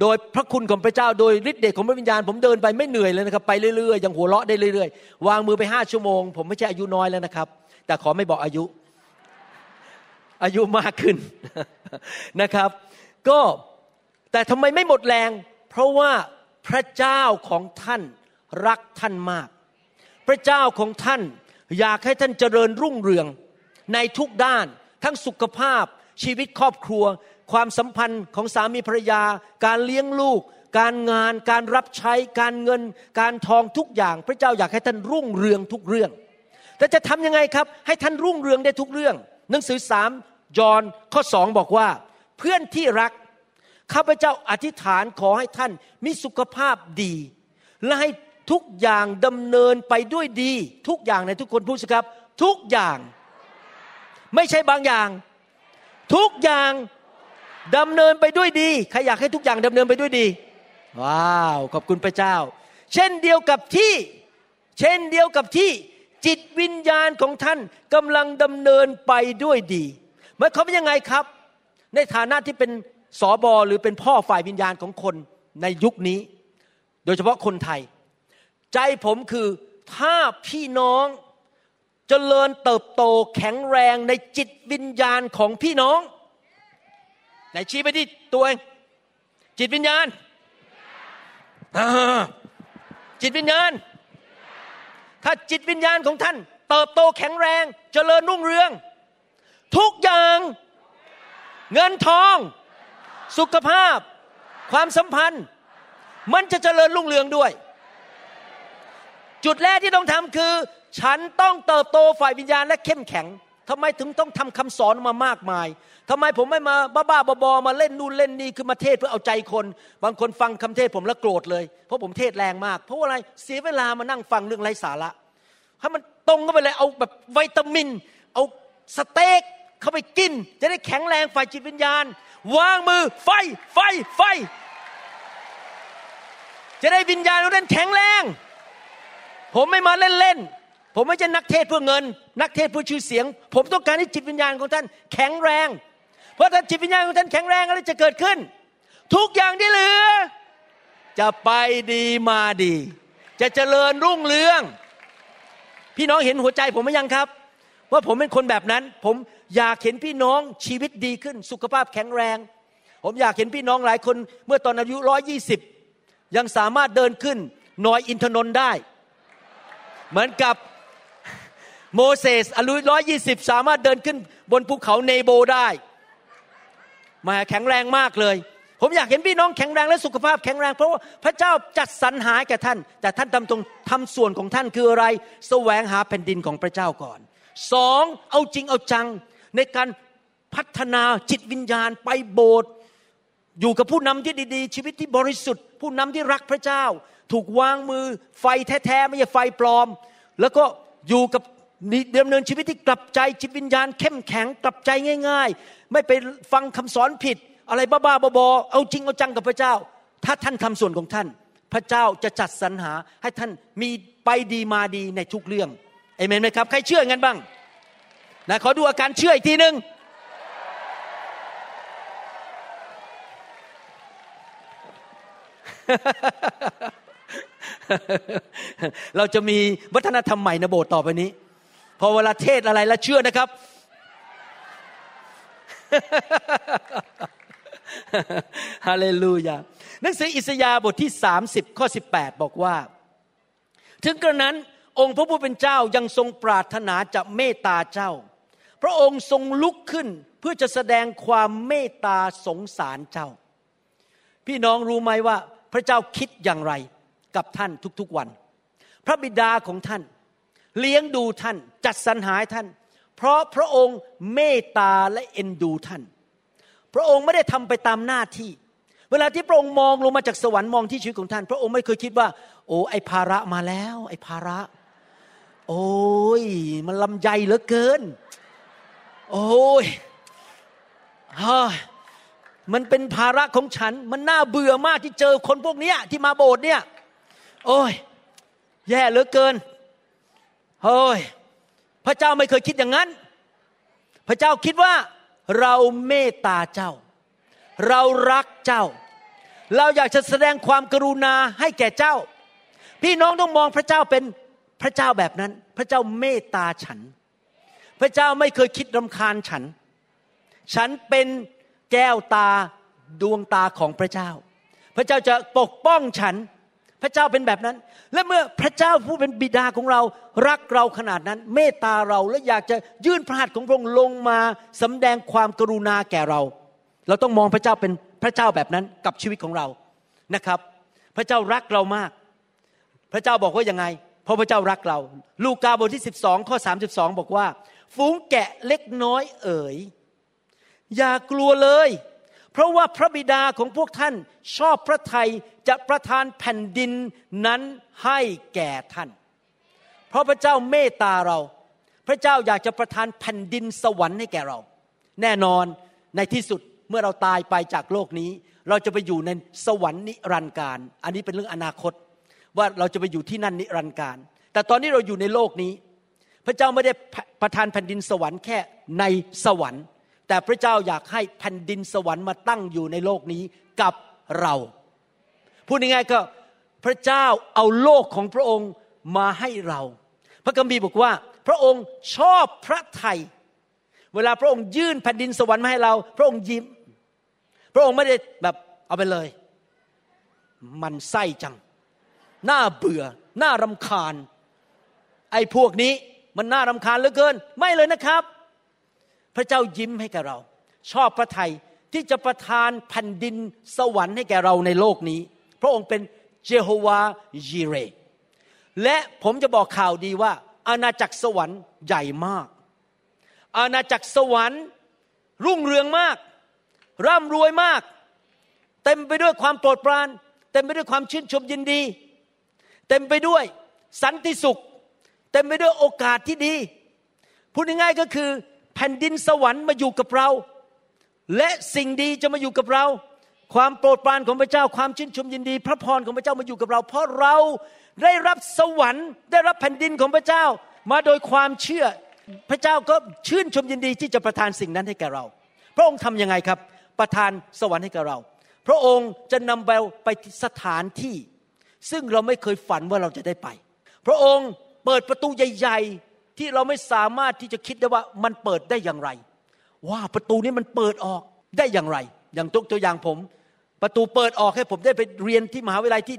โดยพระคุณของพระเจ้า โดยฤทธิ์เดชของพระวิญญาณ ผมเดินไปไม่เหนื่อยเลยนะครับไปเรื่อยๆยังหัวเราะได้เรื่อยๆ วางมือไปห้าชั่วโมง ผมไม่ใช่อายุน้อยแล้วนะครับ แต่ขอไม่บอกอายุ อายุมากขึ้นนะครับ ก็แต่ทำไมไม่หมดแรง เพราะว่าพระเจ้าของท่านรักท่านมาก พระเจ้าของท่านอยากให้ท่านเจริญรุ่งเรืองในทุกด้าน ทั้งสุขภาพ ชีวิตครอบครัว ความสัมพันธ์ของสามีภรรยา การเลี้ยงลูก การงาน การรับใช้ การเงิน การทองทุกอย่าง พระเจ้าอยากให้ท่านรุ่งเรืองทุกเรื่องแต่จะทำยังไงครับ ให้ท่านรุ่งเรืองได้ทุกเรื่อง หนังสือสาม ยอห์นข้อสองบอกว่า เพื่อนที่รักข้าพเจ้าอธิษฐานขอให้ท่านมีสุขภาพดี และให้ทุกอย่างดำเนินไปด้วยดี ทุกอย่างในทุกคนพูดสิครับ ทุกอย่าง ไม่ใช่บางอย่าง ทุกอย่างดำเนินไปด้วยดีใครอยากให้ทุกอย่างดำเนินไปด้วยดี ว้าว ขอบคุณพระเจ้า เช่นเดียวกับที่ เช่นเดียวกับที่จิตวิญญาณของท่านกำลังดำเนินไปด้วยดี หมายความว่ายังไงครับ ในฐานะที่เป็นสอบอหรือเป็นพ่อฝ่ายวิญญาณของคนในยุคนี้ โดยเฉพาะคนไทย ใจผมคือถ้าพี่น้องจเจริญเติบโตแข็งแรงในจิตวิญญาณของพี่น้องไหนชี้ไปที่ตัวเองจิตวิญญาณจิตวิญญาณ ถ้าจิตวิญญาณของท่าน เติบโตแข็งแรงจเจริญรุ่งเรือง ทุกอย่าง เงินทอง สุขภาพ ความสัมพันธ์ มันจะเจริญรุ่งเรืองด้วย จุดแรกที่ต้องทำคือ ฉันต้องเติบโตฝ่ายวิญญาณและเข้มแข็งทำไมถึงต้องทำคำสอนมามากมายทำไมผมไม่มาบ้าๆบอๆมาเล่นนู่นเล่นนี่คือมาเทศเพื่อเอาใจคน บางคนฟังคำเทศผมแล้วโกรธเลย เพราะผมเทศแรงมาก เพราะอะไรเสียเวลามานั่งฟังเรื่องไร้สาระให้มันตรงเข้าไปเลยเอาแบบวิตามิน เอาสเต็ก เข้าไปกิน จะได้แข็งแรงฝ่ายจิตวิญญาณ วางมือไฟไฟไฟ จะได้วิญญาณเราเล่นแข็งแรง ผมไม่มาเล่นเล่นผมไม่ใช่นักเทศเพื่อเงิน นักเทศเพื่อชื่อเสียง ผมต้องการให้จิตวิญญาณของท่านแข็งแรง เพราะถ้าจิตวิญญาณของท่านแข็งแรงอะไรจะเกิดขึ้น ทุกอย่างที่เหลือ จะไปดีมาดี จะเจริญรุ่งเรืองพี่น้องเห็นหัวใจผมไหมยังครับ ว่าผมเป็นคนแบบนั้น ผม อยากเห็นพี่น้องชีวิตดีขึ้น สุขภาพแข็งแรง ผมอยากเห็นพี่น้องหลายคนเมื่อตอนอายุร้อยี่สิบยังสามารถเดินขึ้นนอยอินทนนท์ได้ เหมือนกับโมเสสอายุร้อยยี่สิบสามารถเดินขึ้นบนภูเขาเนโบได้มาแข็งแรงมากเลย ผมอยากเห็นพี่น้องแข็งแรงและสุขภาพแข็งแรง เพราะว่าพระเจ้าจัดสรรหาแก่ท่าน แต่ท่านทำตรงทำส่วนของท่านคืออะไร แสวงหาแผ่นดินของพระเจ้าก่อนสองเอาจริงเอาจัง ในการพัฒนาจิตวิญญาณไปโบสถ์อยู่กับผู้นำที่ดีๆ ชีวิตที่บริสุทธิ์ ผู้นำที่รักพระเจ้า ถูกวางมือไฟแท้ๆไม่ใช่ไฟปลอม แล้วก็อยู่กับดำเนินชีวิตที่กลับใจจิตวิญญาณ เข้มแข็งกลับใจง่าย ๆ ไม่ไปฟังคำสอนผิด อะไรบ้าๆบอๆเอาจริงเอาจังกับพระเจ้า ถ้าท่านทำส่วนของท่าน พระเจ้าจะจัดสรรหาให้ท่านมีไปดีมาดีในทุกเรื่องเอเมนไหมครับ ใครเชื่องั้นบ้าง นะขอดูอาการเชื่ออีกทีหนึ่งเราจะมีวัฒนธรรมใหม่ในโบสถ์ต่อไปนี้ พอเวลาเทศอะไรแล้วเชื่อนะครับ ฮาเลลูยาหนังสืออิสยาห์บทที่ 30 ข้อ 18 บอกว่า ถึงกระนั้นองค์พระผู้เป็นเจ้ายังทรงปรารถนาจะเมตตาเจ้า พระองค์ทรงลุกขึ้นเพื่อจะแสดงความเมตตาสงสารเจ้า พี่น้องรู้ไหมว่าพระเจ้าคิดอย่างไรกับท่านทุกๆวัน พระบิดาของท่าน เลี้ยงดูท่านจัดสรรหาท่าน เพราะพระองค์เมตตาและเอ็นดูท่าน พระองค์ไม่ได้ทำไปตามหน้าที่ เวลาที่พระองค์มองลงมาจากสวรรค์มองที่ชีวิตของท่าน พระองค์ไม่เคยคิดว่า โอ้ไอภาระมาแล้ว ไอภาระ โอ้ยมันลำใหญ่เหลือเกิน โอ้ยมันเป็นภาระของฉัน มันน่าเบื่อมากที่เจอคนพวกนี้ที่มาโบสถ์เนี่ย โอ้ย แย่เหลือเกินเฮ้ย พระเจ้าไม่เคยคิดอย่างนั้น พระเจ้าคิดว่าเราเมตตาเจ้า เรารักเจ้า เราอยากจะแสดงความกรุณาให้แก่เจ้า พี่น้องต้องมองพระเจ้าเป็นพระเจ้าแบบนั้น พระเจ้าเมตตาฉัน พระเจ้าไม่เคยคิดรำคาญฉัน ฉันเป็นแก้วตาดวงตาของพระเจ้า พระเจ้าจะปกป้องฉัน พระเจ้าเป็นแบบนั้น และเมื่อพระเจ้าผู้เป็นบิดาของเรารักเราขนาดนั้น เมตตาเราและอยากจะยื่นพระหัตถ์ของพระองค์ลงมาสำแดงความกรุณาแก่เรา เราต้องมองพระเจ้าเป็นพระเจ้าแบบนั้นกับชีวิตของเรานะครับ พระเจ้ารักเรามาก พระเจ้าบอกว่ายังไง เพราะพระเจ้ารักเรา ลูกาบทที่ 12 ข้อ 32 บอกว่า ฝูงแกะเล็กน้อยเอ๋ย อย่ากลัวเลย เพราะว่าพระบิดาของพวกท่านชอบพระทัยจะประทานแผ่นดินนั้นให้แก่ท่าน เพราะพระเจ้าเมตตาเรา พระเจ้าอยากจะประทานแผ่นดินสวรรค์ให้แก่เรา แน่นอนในที่สุดเมื่อเราตายไปจากโลกนี้ เราจะไปอยู่ในสวรรค์นิรันดร์การ อันนี้เป็นเรื่องอนาคต ว่าเราจะไปอยู่ที่นั่นนิรันดร์การ แต่ตอนนี้เราอยู่ในโลกนี้ ระเจ้าไม่ได้ประทานแผ่นดินสวรรค์แค่ในสวรรค์ แต่พระเจ้าอยากให้แผ่นดินสวรรค์มาตั้งอยู่ในโลกนี้กับเราพูดง่ายๆก็พระเจ้าเอาโลกของพระองค์มาให้เรา พระคัมภีร์บอกว่า พระองค์ชอบพระไทย เวลาพระองค์ยื่นแผ่นดินสวรรค์มาให้เรา พระองค์ยิ้ม พระองค์ไม่ได้แบบเอาไปเลย มันไส้จังน่าเบื่อน่ารำคาญ ไอ้พวกนี้ มันน่ารำคาญเหลือเกิน ไม่เลยนะครับ พระเจ้ายิ้มให้แก่เรา ชอบพระทัยที่จะประทานแผ่นดินสวรรค์ให้แก่เราในโลกนี้ พระองค์เป็นเจโฮวายีเร และผมจะบอกข่าวดีว่า อาณาจักรสวรรค์ใหญ่มาก อาณาจักรสวรรค์ รุ่งเรืองมาก ร่ำรวยมาก เต็มไปด้วยความโปรดปราน เต็มไปด้วยความชื่นชมยินดี เต็มไปด้วยสันติสุข เต็มไปด้วยโอกาสที่ดี พูดง่ายๆก็คือแผ่นดินสวรรค์มาอยู่กับเรา และสิ่งดีจะมาอยู่กับเรา ความโปรดปรานของพระเจ้าความชื่นชมยินดี พระพรของพระเจ้ามาอยู่กับเรา เพราะเราได้รับสวรรค์ ได้รับแผ่นดินของพระเจ้า มาโดยความเชื่อพระเจ้าก็ชื่นชมยินดีที่จะประทานสิ่งนั้นให้แก่เรา พระองค์ทำยังไงครับ ประทานสวรรค์ให้แก่เรา พระองค์จะนำเราไปสถานที่ ซึ่งเราไม่เคยฝันว่าเราจะได้ไป พระองค์ เปิดประตูใหญ่ ๆ ที่เราไม่สามารถที่จะคิดได้ว่ามันเปิดได้อย่างไร ว่าประตูนี้มันเปิดออกได้อย่างไร อย่างตัวตัวอย่างผม ประตูเปิดออกให้ผมได้ไปเรียนที่มหาวิทยาลัยที่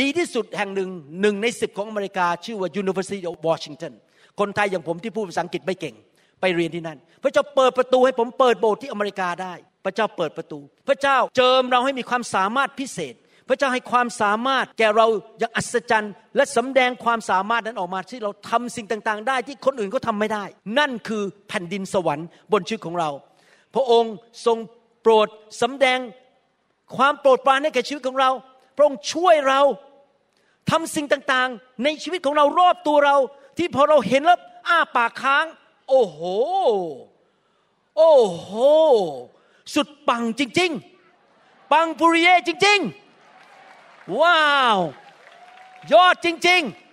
ดีที่สุดแห่งหนึ่งหนึ่งในสิบของอเมริกา ชื่อว่า University of Washington คนไทยอย่างผมที่พูดภาษาอังกฤษไม่เก่ง ไปเรียนที่นั่น พระเจ้าเปิดประตูให้ผมเปิดโบสถ์ที่อเมริกาได้ พระเจ้าเปิดประตู พระเจ้าเจิมเราให้มีความสามารถพิเศษ พระเจ้าให้ความสามารถแก่เราอย่างอัศจรรย์ และสำแดงความสามารถนั้นออกมาที่เราทำสิ่งต่างๆ ได้ที่คนอื่นเขาทาไม่ได้ นั่นคือแผ่นดินสวรรค์บนชีวิตของเรา พระองค์ทรงโปรดสำแดงความโปรดปรานให้แก่ชีวิตของเรา พระองค์ช่วยเราทำสิ่งต่างๆ ในชีวิตของเรารอบตัวเรา ที่พอเราเห็นแล้วอ้าปากค้าง โอ้โห โอ้โห สุดปังจริง ๆ ปังปุริเยจริง ๆ ว้าว ยอดจริง ๆ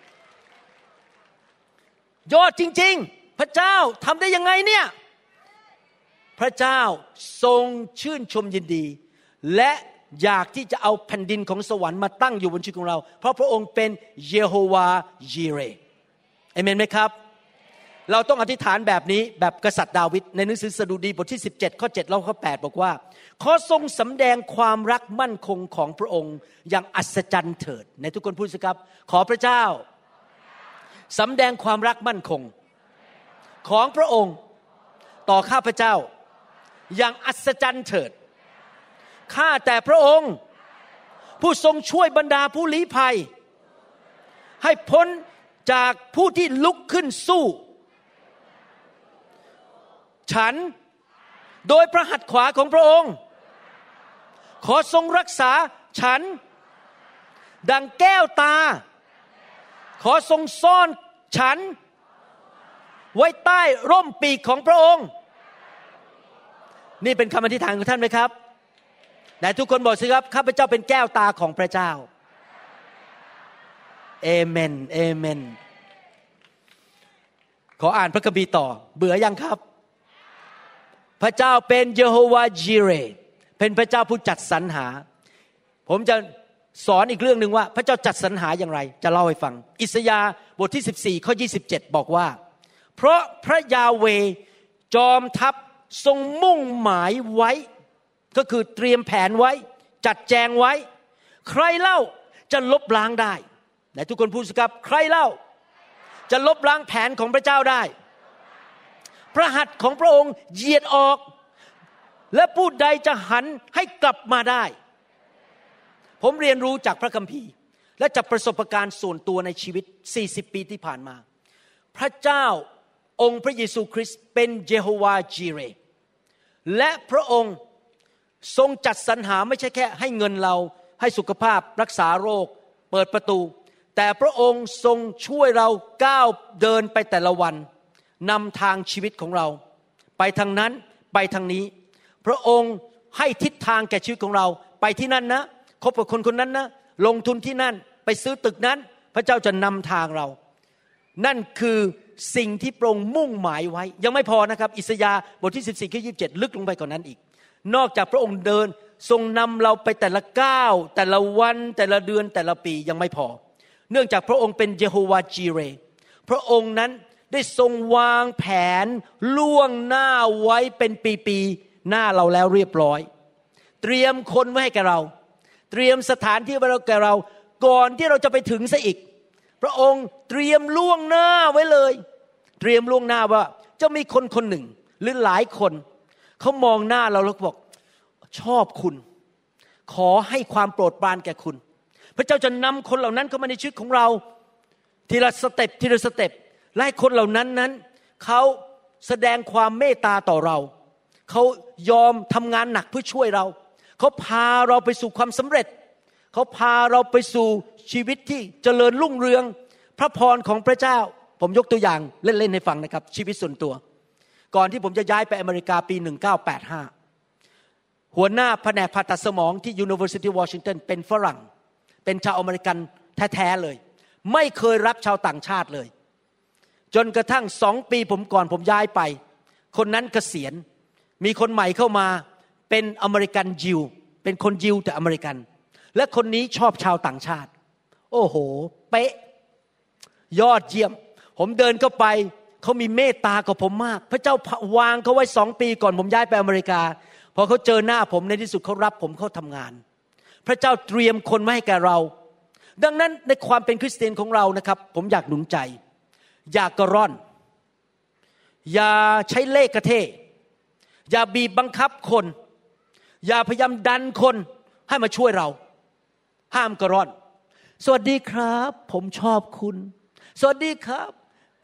ยอดจริง ๆ พระเจ้าทำได้ยังไงเนี่ย พระเจ้าทรงชื่นชมยินดี และอยากที่จะเอาแผ่นดินของสวรรค์มาตั้งอยู่บนชีวิตของเรา เพราะพระองค์เป็นเยโฮวายีเรเอเมนไหมครับ เราต้องอธิษฐานแบบนี้แบบกษัตริย์ดาวิดในหนังสือสดุดีบทที่ 17 ข้อ 7 แล้วข้อ 8 บอกว่า ขอทรงสำแดงความรักมั่นคงของพระองค์อย่างอัศจรรย์เถิด ในทุกคนพูดสิครับ ขอพระเจ้าสำแดงความรักมั่นคง ของพระองค์ต่อข้าพระเจ้า อย่างอัศจรรย์เถิดข้าแต่พระองค์ ผู้ทรงช่วยบรรดาผู้ลี้ภัย ให้พ้นจากผู้ที่ลุกขึ้นสู้ ฉัน โดยพระหัตถ์ขวาของพระองค์ ขอทรงรักษาฉัน ดังแก้วตา ขอทรงซ่อนฉัน ไว้ใต้ร่มปีกของพระองค์ นี่เป็นคำอธิษฐานของท่านไหมครับไหนทุกคนบอกสิครับข้าพเจ้าเป็นแก้วตาของพระเจ้าเอเมนเอเมนขออ่านพระคัมภีร์ต่อ เบื่อยังครับ พระเจ้าเป็นเยโฮวาจิเรเป็นพระเจ้าผู้จัดสรรหา ผมจะสอนอีกเรื่องหนึ่งว่า พระเจ้าจัดสรรหาอย่างไร จะเล่าให้ฟัง อิสยาห์บทที่ 14ข้อ27 บอกว่า เพราะพระยาเวจอมทัพทรงมุ่งหมายไว้ ก็คือเตรียมแผนไว้ จัดแจงไว้ ใครเล่าจะลบล้างได้ไหนทุกคนพูดสิครับ ใครเล่า จะลบล้างแผนของพระเจ้าได้ พระหัตถ์ของพระองค์เหยียดออก และผู้ใดจะหันให้กลับมาได้ ผมเรียนรู้จากพระคัมภีร์ และจากประสบการณ์ส่วนตัวในชีวิต 40 ปีที่ผ่านมา พระเจ้าองค์พระเยซูคริสต์เป็นเยโฮวาจีเร และพระองค์ทรงจัดสรรหาไม่ใช่แค่ให้เงินเราให้สุขภาพรักษาโรคเปิดประตู แต่พระองค์ทรงช่วยเราก้าวเดินไปแต่ละวัน นำทางชีวิตของเรา ไปทางนั้นไปทางนี้ พระองค์ให้ทิศทางแก่ชีวิตของเรา ไปที่นั่นนะคบกับคนคนนั้นนะลงทุนที่นั่นไปซื้อตึกนั้น พระเจ้าจะนำทางเรา นั่นคือสิ่งที่พระองค์มุ่งหมายไว้ ยังไม่พอนะครับ อิสยาบทที่ 14ข้อ27ลึกลงไปกว่านนั้นอีก นอกจากพระองค์เดินทรงนำเราไปแต่ละก้าวแต่ละวันแต่ละเดือนแต่ละปียังไม่พอ เนื่องจากพระองค์เป็นเยโฮวาจีเร พระองค์นั้น ได้ทรงวางแผนล่วงหน้าไว้เป็นปีๆหน้าเราแล้วเรียบร้อย เตรียมคนไว้ให้แกเรา เตรียมสถานที่ไว้แกเรา ก่อนที่เราจะไปถึงซะอีก พระองค์เตรียมล่วงหน้าไว้เลย เตรียมล่วงหน้าว่าจะมีคนคนหนึ่งหรือหลายคนเขามองหน้าเราแล้วบอกชอบคุณ ขอให้ความโปรดปรานแก่คุณ พระเจ้าจะนำคนเหล่านั้นเข้ามาในชีวิตของเรา ทีละ step ทีละ step และคนเหล่านั้นนั้นเขาแสดงความเมตตาต่อเรา เขายอมทำงานหนักเพื่อช่วยเรา เขาพาเราไปสู่ความสำเร็จ เขาพาเราไปสู่ชีวิตที่เจริญรุ่งเรือง พระพรของพระเจ้า ผมยกตัวอย่างเล่นๆให้ฟังนะครับ ชีวิตส่วนตัว ก่อนที่ผมจะย้ายไปอเมริกาปี 1985 หัวหน้าแผนกผ่าตัดสมองที่ University of Washington เป็นฝรั่ง เป็นชาวอเมริกันแท้ๆเลย ไม่เคยรับชาวต่างชาติเลย จนกระทั่งสองปีผมก่อนผมย้ายไป คนนั้นเกษียณ มีคนใหม่เข้ามาเป็นอเมริกันยิว เป็นคนยิวแต่อเมริกัน และคนนี้ชอบชาวต่างชาติ โอ้โห เป๊ะ ยอดเยี่ยม ผมเดินเข้าไป เขามีเมตตากับผมมาก พระเจ้าวางเขาไว้สองปีก่อนผมย้ายไปอเมริกา พอเขาเจอหน้าผมในที่สุดเขารับผมเข้าทำงาน พระเจ้าเตรียมคนไว้ให้แก่เรา ดังนั้นในความเป็นคริสเตียนของเรานะครับ ผมอยากหนุนใจ อย่ากระร่อน อย่าใช้เล่กระเทอย่าบีบบังคับคน อย่าพยายามดันคนให้มาช่วยเรา ห้ามกระร่อน สวัสดีครับ ผมชอบคุณ สวัสดีครับ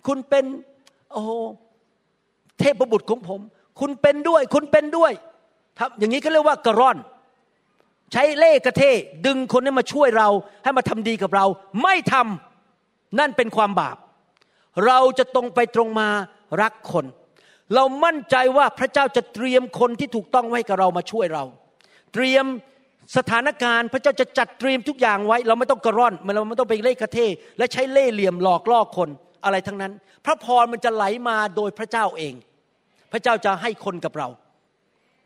คุณเป็นโอ้เทพบุตรของผม คุณเป็นด้วย คุณเป็นด้วยครับอย่างนี้ก็เรียกว่ากระร่อน ใช้เล่กระเทดึงคนให้มาช่วยเรา ให้มาทำดีกับเรา ไม่ทำนั่นเป็นความบาป เราจะตรงไปตรงมารักคน เรามั่นใจว่าพระเจ้าจะเตรียมคนที่ถูกต้องไว้กับเรามาช่วยเรา เตรียมสถานการณ์ พระเจ้าจะจัดเตรียมทุกอย่างไว้ เราไม่ต้องกระร่อนเราไม่ต้องไปเล่ห์กระเทและใช้เล่เหลี่ยมหลอกล่อคนอะไรทั้งนั้น พระพรมันจะไหลมาโดยพระเจ้าเอง พระเจ้าจะให้คนกับเรา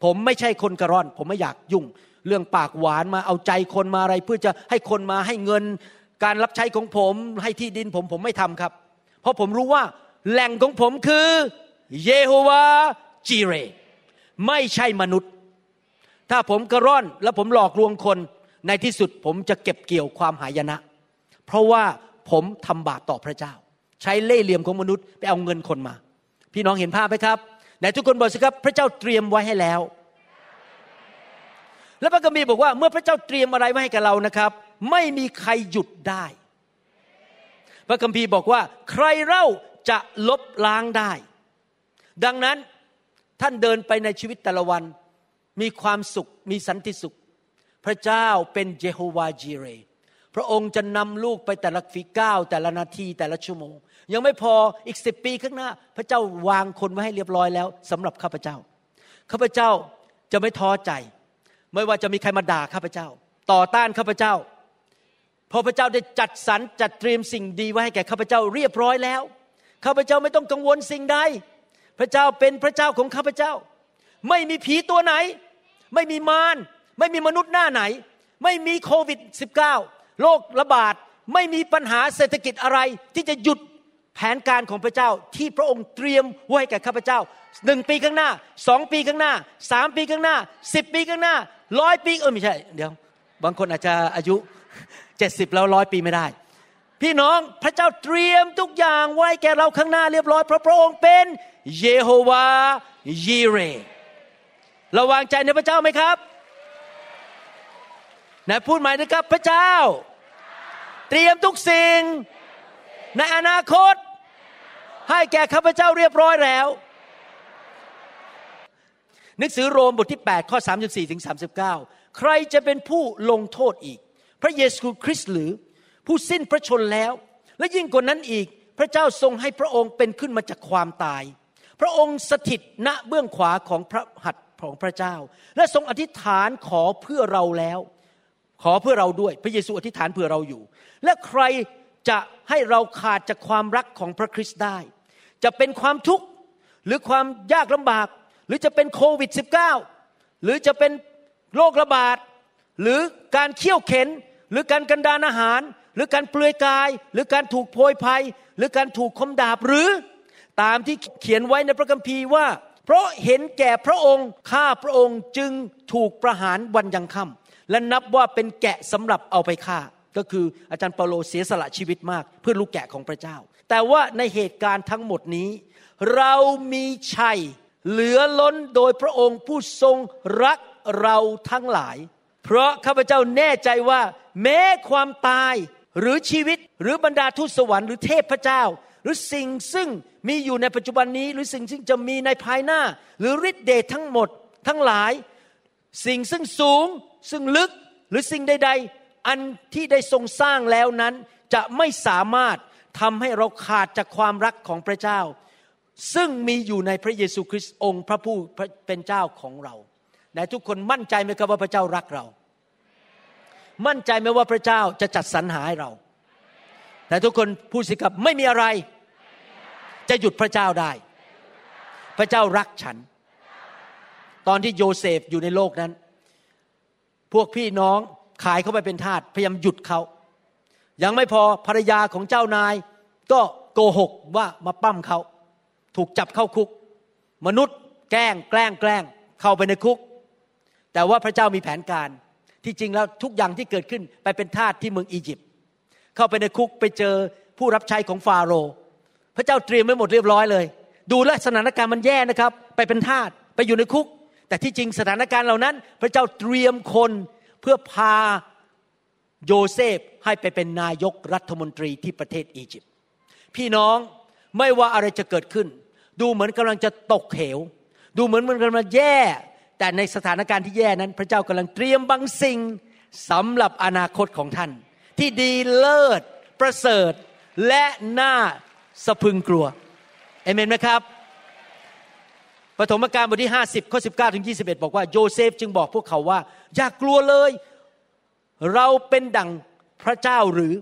ผมไม่ใช่คนกระร่อน ผมไม่อยากยุ่ง เรื่องปากหวานมาเอาใจคนมาอะไร เพื่อจะให้คนมาให้เงิน การรับใช้ของผมให้ที่ดินผมผมไม่ทำครับ เพราะผมรู้ว่าแหล่งของผมคือเยโฮวาจีเร ไม่ใช่มนุษย์ ถ้าผมกระร่อนแล้วผมหลอกลวงคน ในที่สุดผมจะเก็บเกี่ยวความหายนะ เพราะว่าผมทำบาปต่อพระเจ้า ใช้เล่ห์เหลี่ยมของมนุษย์ไปเอาเงินคนมา พี่น้องเห็นภาพไหมครับไหนทุกคนบอกสิครับพระเจ้าเตรียมไว้ให้แล้ว แล้วพระคัมภีร์บอกว่าเมื่อพระเจ้าเตรียมอะไรไว้ให้กับเรานะครับ ไม่มีใครหยุดได้ พระคัมภีร์บอกว่า ใครเล่าจะลบล้างได้ ดังนั้นท่านเดินไปในชีวิตแต่ละวัน มีความสุขมีสันติสุข พระเจ้าเป็นเยโฮวาจีเร พระองค์จะนำลูกไปแต่ละฝีก้าวแต่ละนาทีแต่ละชั่วโมง ยังไม่พออีกสิบปีข้างหน้า พระเจ้าวางคนไว้ให้เรียบร้อยแล้วสำหรับข้าพเจ้าข้าพเจ้าจะไม่ท้อใจ ไม่ว่าจะมีใครมาด่าข้าพเจ้า ต่อต้านข้าพเจ้า พราะพระเจ้าได้จัดสรรจัดเตรียมสิ่งดีไว้ให้แก่ข้าพเจ้าเรียบร้อยแล้วข้าพเจ้าไม่ต้องกังวลสิ่งใด พระเจ้าเป็นพระเจ้าของข้าพเจ้า ไม่มีผีตัวไหน ไม่มีมารไม่มีมนุษย์หน้าไหน ไม่มีโควิด -19 โรคระบาดไม่มีปัญหาเศรษฐกิจอะไร ที่จะหยุดแผนการของพระเจ้าที่พระองค์เตรียมไว้ให้แก่ข้าพเจ้าหนึ่งปีข้างหน้าสองปีข้างหน้าสามปีข้างหน้าสิบปีข้างหน้าร้อยปีเออไม่ใช่ เดี๋ยว บางคนอาจจะอายุ เจ็ดสิบแล้วร้อยปีไม่ได้ พี่น้องพระเจ้าเตรียมทุกอย่างไว้แก่เราข้างหน้าเรียบร้อยเพราะพระองค์เป็นเยโฮวายีเรเราวางใจในพระเจ้าไหมครับนพูดใหม่นะครับพระเจ้า เตรียมทุกสิ่งในอนาคต ให้แก่ข้าพเจ้าเรียบร้อยแล้วหนังสือโรมบทที่ 8 ข้อ 34ถึง39 ใครจะเป็นผู้ลงโทษอีก พระเยซูคริสต์หรือผู้สิ้นพระชนแล้ว และยิ่งกว่านั้นอีกพระเจ้าทรงให้พระองค์เป็นขึ้นมาจากความตาย พระองค์สถิตณเบื้องขวาของพระหัตถ์ของพระเจ้า และทรงอธิษฐานขอเพื่อเราแล้ว ขอเพื่อเราด้วย พระเยซูอธิษฐานเพื่อเราอยู่ และใครจะให้เราขาดจากความรักของพระคริสต์ได้ จะเป็นความทุกข์หรือความยากลำบาก หรือจะเป็นโควิด -19 หรือจะเป็นโรคระบาดหรือการเคี่ยวเข็น หรือการกันดานอาหาร หรือการเปลือยกาย หรือการถูกโพยภัย หรือการถูกคมดาบหรือตามที่เขียนไว้ในพระคัมภีร์ว่า เพราะเห็นแก่พระองค์ข้าพระองค์จึงถูกประหารวันยังค่ำและนับว่าเป็นแกะสำหรับเอาไปฆ่า ก็คืออาจารย์เปาโลเสียสละชีวิตมาก เพื่อลูกแกะของพระเจ้า แต่ว่าในเหตุการณ์ทั้งหมดนี้ เรามีชัยเหลือล้นโดยพระองค์ผู้ทรงรักเราทั้งหลาย เพราะข้าพเจ้าแน่ใจว่า แม้ความตายหรือชีวิตหรือบรรดาทูตสวรรค์หรือเทพเจ้า หรือสิ่งซึ่งมีอยู่ในปัจจุบันนี้ หรือสิ่งซึ่งจะมีในภายหน้า หรือฤทธิเดชทั้งหมดทั้งหลาย สิ่งซึ่งสูงซึ่งลึกหรือสิ่งใด ๆ อันที่ได้ทรงสร้างแล้วนั้นจะไม่สามารถทำให้เราขาดจากความรักของพระเจ้า ซึ่งมีอยู่ในพระเยซูคริสต์องค์พระผู้เป็นเจ้าของเรา ไหนทุกคนมั่นใจไหมครับว่าพระเจ้ารักเรา มั่นใจไหมว่าพระเจ้าจะจัดสรรหาให้เรา แต่ทุกคนพูดสิครับไม่มีอะไร จะหยุดพระเจ้าได้ พระเจ้ารักฉัน ตอนที่โยเซฟอยู่ในโลกนั้น พวกพี่น้องขายเขาไปเป็นทาสพยายามหยุดเขา ยังไม่พอภรรยาของเจ้านาย ก็โกหกว่ามาปล้ำเขา ถูกจับเข้าคุก มนุษย์แกล้งแกล้งแกล้งเข้าไปในคุก แต่ว่าพระเจ้ามีแผนการ ที่จริงแล้วทุกอย่างที่เกิดขึ้นไปเป็นทาสที่เมืองอียิปต์เข้าไปในคุกไปเจอผู้รับใช้ของฟาโรห์พระเจ้าเตรียมไว้หมดเรียบร้อยเลย ดูแลสถานการณ์มันแย่นะครับ ไปเป็นทาสไปอยู่ในคุก แต่ที่จริงสถานการณ์เหล่านั้น พระเจ้าเตรียมคนเพื่อพาโยเซฟให้ไปเป็นนายกรัฐมนตรีที่ประเทศอียิปต์พี่น้องไม่ว่าอะไรจะเกิดขึ้น ดูเหมือนกำลังจะตกเหว ดูเหมือนมันกำลังแย่ แต่ในสถานการณ์ที่แย่นั้น พระเจ้ากำลังเตรียมบางสิ่งสำหรับอนาคตของท่าน ที่ดีเลิศประเสริฐและน่าสะพึงกลัวเอเมนไหมครับปฐมกาลบทที่ 50ข้อ19 ถึง 21 บอกว่าโยเซฟจึงบอกพวกเขาว่า อย่ากกลัวเลย เราเป็นดั่งพระเจ้าหรือ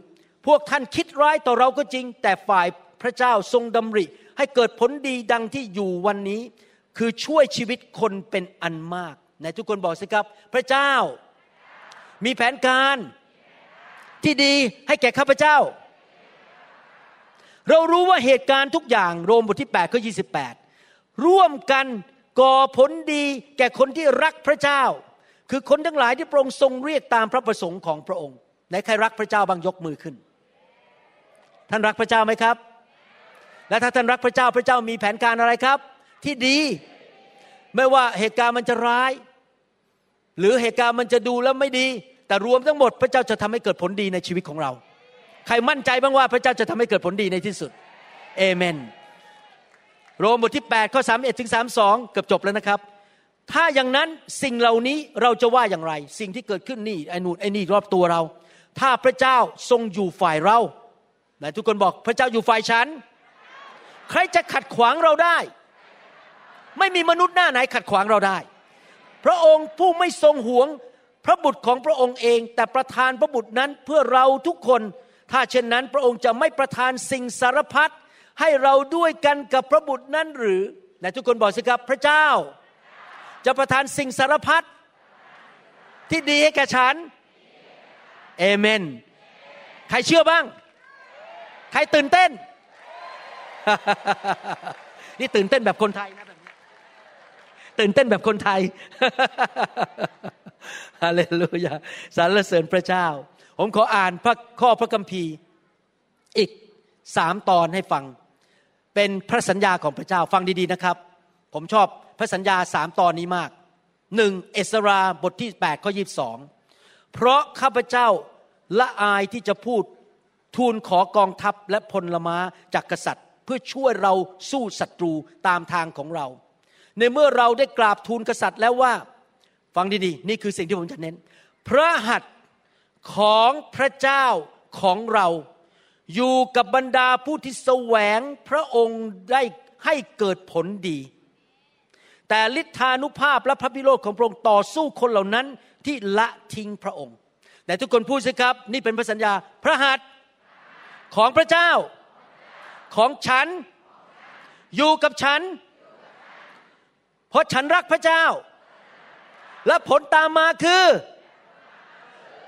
พวกท่านคิดร้ายต่อเราก็จริง แต่ฝ่ายพระเจ้าทรงดำริ ให้เกิดผลดีดังที่อยู่วันนี้ คือช่วยชีวิตคนเป็นอันมากไหนทุกคนบอกสิครับ พระเจ้า มีแผนการที่ดีให้แก่ข้าพเจ้า เรารู้ว่าเหตุการณ์ทุกอย่างโรมบทที่8ข้อ28 ร่วมกันก่อผลดีแก่คนที่รักพระเจ้า คือคนทั้งหลายที่พระองค์ทรงเรียกตามพระประสงค์ของพระองค์ไหนใครรักพระเจ้าบางยกมือขึ้น ท่านรักพระเจ้าไหมครับ และถ้าท่านรักพระเจ้าพระเจ้ามีแผนการอะไรครับ ที่ดี ไม่ว่าเหตุการณ์มันจะร้าย หรือเหตุการณ์มันจะดูแล้วไม่ดี แต่รวมทั้งหมดพระเจ้าจะทำให้เกิดผลดีในชีวิตของเรา ใครมั่นใจบ้างว่าพระเจ้าจะทำให้เกิดผลดีในที่สุดเอเมนโรมบทที่8ข้อ31ถึง32 เกือบจบแล้วนะครับ ถ้าอย่างนั้นสิ่งเหล่านี้เราจะว่าอย่างไร สิ่งที่เกิดขึ้นนี่ไอ้นู่นไอ้นี่รอบตัวเรา ถ้าพระเจ้าทรงอยู่ฝ่ายเราไหนทุกคนบอกพระเจ้าอยู่ฝ่ายฉัน ใครจะขัดขวางเราได้ ไม่มีมนุษย์หน้าไหนขัดขวางเราได้ พระองค์ผู้ไม่ทรงหวงพระบุตรของพระองค์เอง แต่ประทานพระบุตรนั้นเพื่อเราทุกคน ถ้าเช่นนั้นพระองค์จะไม่ประทานสิ่งสารพัดให้เราด้วยกันกับพระบุตรนั้นหรือไหนทุกคนบอกสิครับพระเจ้า จะประทานสิ่งสารพัดที่ดีให้แก่ฉันเอเมน ใครเชื่อบ้าง ใครตื่นเต้น นี่ตื่นเต้นแบบคนไทยนะ ตื่นเต้นแบบคนไทยฮาเลลูยาสรรเสริญพระเจ้า ผมขออ่านพระข้อพระคัมภีร์อีกสามตอนให้ฟัง เป็นพระสัญญาของพระเจ้าฟังดีๆนะครับ ผมชอบพระสัญญาสามตอนนี้มากหนึ่งเอสราบทที่8ข้อยีสบเพราะข้าพเจ้าละอายที่จะพูดทูลขอกองทัพและพลม้าจากกษัตริย์ เพื่อช่วยเราสู้ศัตรูตามทางของเรา ในเมื่อเราได้กราบทูลกษัตริย์แล้วว่า ฟังดีๆ นี่คือสิ่งที่ผมจะเน้น พระหัตถ์ของพระเจ้าของเราอยู่กับบรรดาผู้ที่แสวงพระองค์ได้ให้เกิดผลดี แต่ฤทธานุภาพและพระพิโรธของพระองค์ต่อสู้คนเหล่านั้นที่ละทิ้งพระองค์แต่ทุกคนพูดสิครับ นี่เป็นพระสัญญาพระหัตถ์ของพระเจ้าของฉัน อยู่กับฉัน เพราะฉันรักพระเจ้า และผลตามมาคือ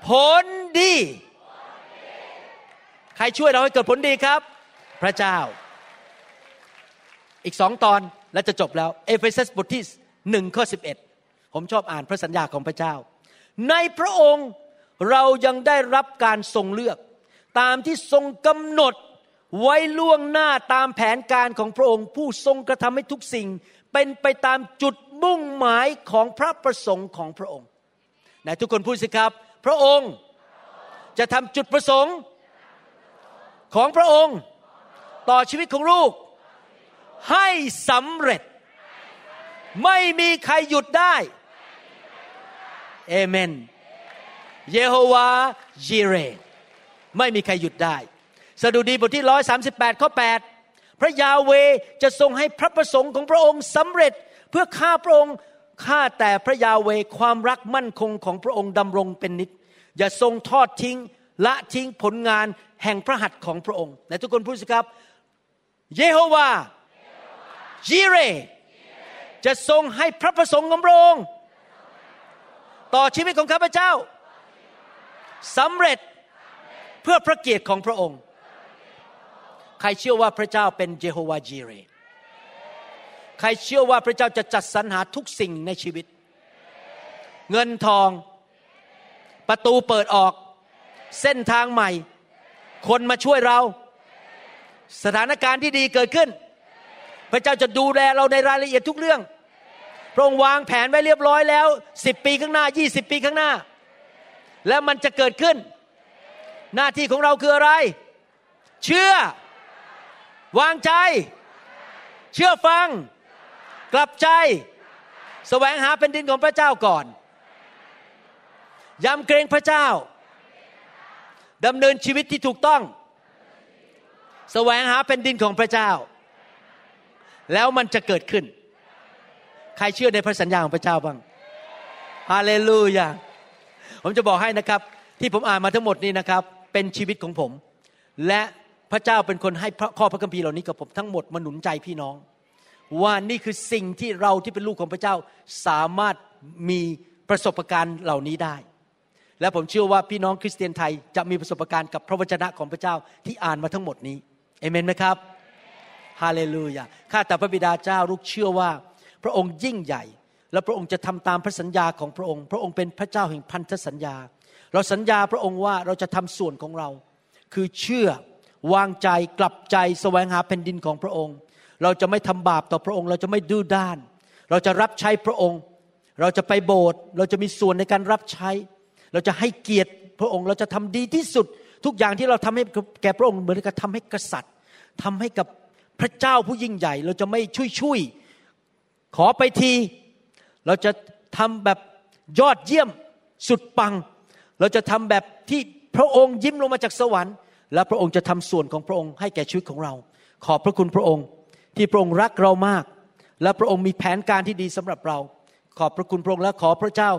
ผลดี ใครช่วยเราให้เกิดผลดีครับ พระเจ้า อีกสองตอนแล้วจะจบแล้ว เอเฟซัสบทที่หนึ่งข้อสิบเอ็ดผมชอบอ่านพระสัญญาของพระเจ้า ในพระองค์เรายังได้รับการทรงเลือก ตามที่ทรงกำหนดไว้ล่วงหน้าตามแผนการของพระองค์ ผู้ทรงกระทำให้ทุกสิ่ง เป็นไปตามจุดมุ่งหมายของพระประสงค์ของพระองค์ไหนทุกคนพูดสิครับ พระองค์จะทำจุดประสงค์ของพระองค์ต่อชีวิตของลูก ให้สำเร็จ ไม่มีใครหยุดได้เอเมน เยโฮวาจิเรไม่มีใครหยุดได้ สดุดีบทที่ร้อยสาสิบแปดข้อแปด ระยาเวจะทรงให้พระประสงค์ของพระองค์สำเร็จ เพื่อข้าพระองค์ข้าแต่พระยาเวความรักมั่นคงของพระองค์ดำรงเป็นนิจอย่าทรงทอดทิ้งละทิ้งผลงานแห่งพระหัตถ์ของพระองค์และทุกคนพูดสิครับ เยโฮวาจิเร จะทรงให้พระประสงค์ของพระองค์ต่อชีวิตของข้าพเจ้าสำเร็จเพื่อพระเกียรติของพระองค์ รเชื่อว่าพระเจ้าเป็นเยโฮวาห์จีเรใครเชื่อว่าพระเจ้าจะจัดสรรหาทุกสิ่งในชีวิต เงินทอง ประตูเปิดออก เส้นทางใหม่ คนมาช่วยเรา สถานการณ์ที่ดีเกิดขึ้น พระเจ้าจะดูแลเราในรายละเอียดทุกเรื่อง พระองค์วางแผนไว้เรียบร้อยแล้วสิบปีข้างหน้ายี่สิบปีข้างหน้า แล้วมันจะเกิดขึ้น หน้าที่ของเราคืออะไร เชื่อ วางใจ เชื่อฟัง กลับใจ แสวงหาเป็นดินของพระเจ้าก่อน ยำเกรงพระเจ้า ดำเนินชีวิตที่ถูกต้อง แสวงหาเป็นดินของพระเจ้า แล้วมันจะเกิดขึ้น ใครเชื่อในพระสัญญาของพระเจ้าบ้าง ฮาเลลูยา ผมจะบอกให้นะครับ ที่ผมอ่านมาทั้งหมดนี้นะครับ เป็นชีวิตของผม และ พระเจ้าเป็นคนให้ข้อพระคัมภีร์เหล่านี้กับผมทั้งหมดมาหนุนใจพี่น้อง ว่านี่คือสิ่งที่เราที่เป็นลูกของพระเจ้าสามารถมีประสบการณ์เหล่านี้ได้ และผมเชื่อว่าพี่น้องคริสเตียนไทยจะมีประสบการณ์กับพระวจนะของพระเจ้าที่อ่านมาทั้งหมดนี้เอเมนไหมครับฮาเลลูยาข้าแต่พระบิดาเจ้าลูกเชื่อว่า พระองค์ยิ่งใหญ่ และพระองค์จะทำตามพระสัญญาของพระองค์ พระองค์เป็นพระเจ้าแห่งพันธสัญญา เราสัญญาพระองค์ว่าเราจะทำส่วนของเรา คือเชื่อ วางใจกลับใจแสวงหาแผ่นดินของพระองค์ เราจะไม่ทำบาปต่อพระองค์ เราจะไม่ดื้อด้าน เราจะรับใช้พระองค์ เราจะไปโบสถ์เราจะมีส่วนในการรับใช้ เราจะให้เกียรติพระองค์เราจะทำดีที่สุด ทุกอย่างที่เราทำให้แก่พระองค์เหมือนกับทำให้กษัตริย์ทำให้กับพระเจ้าผู้ยิ่งใหญ่ เราจะไม่ช่วยช่วยขอไปที เราจะทำแบบยอดเยี่ยมสุดปัง เราจะทำแบบที่พระองค์ยิ้มลงมาจากสวรรค์ และพระองค์จะทำส่วนของพระองค์ให้แก่ชีวิตของเรา ขอบพระคุณพระองค์ ที่พระองค์รักเรามาก และพระองค์มีแผนการที่ดีสำหรับเรา ขอบพระคุณพระองค์และขอพระเจ้า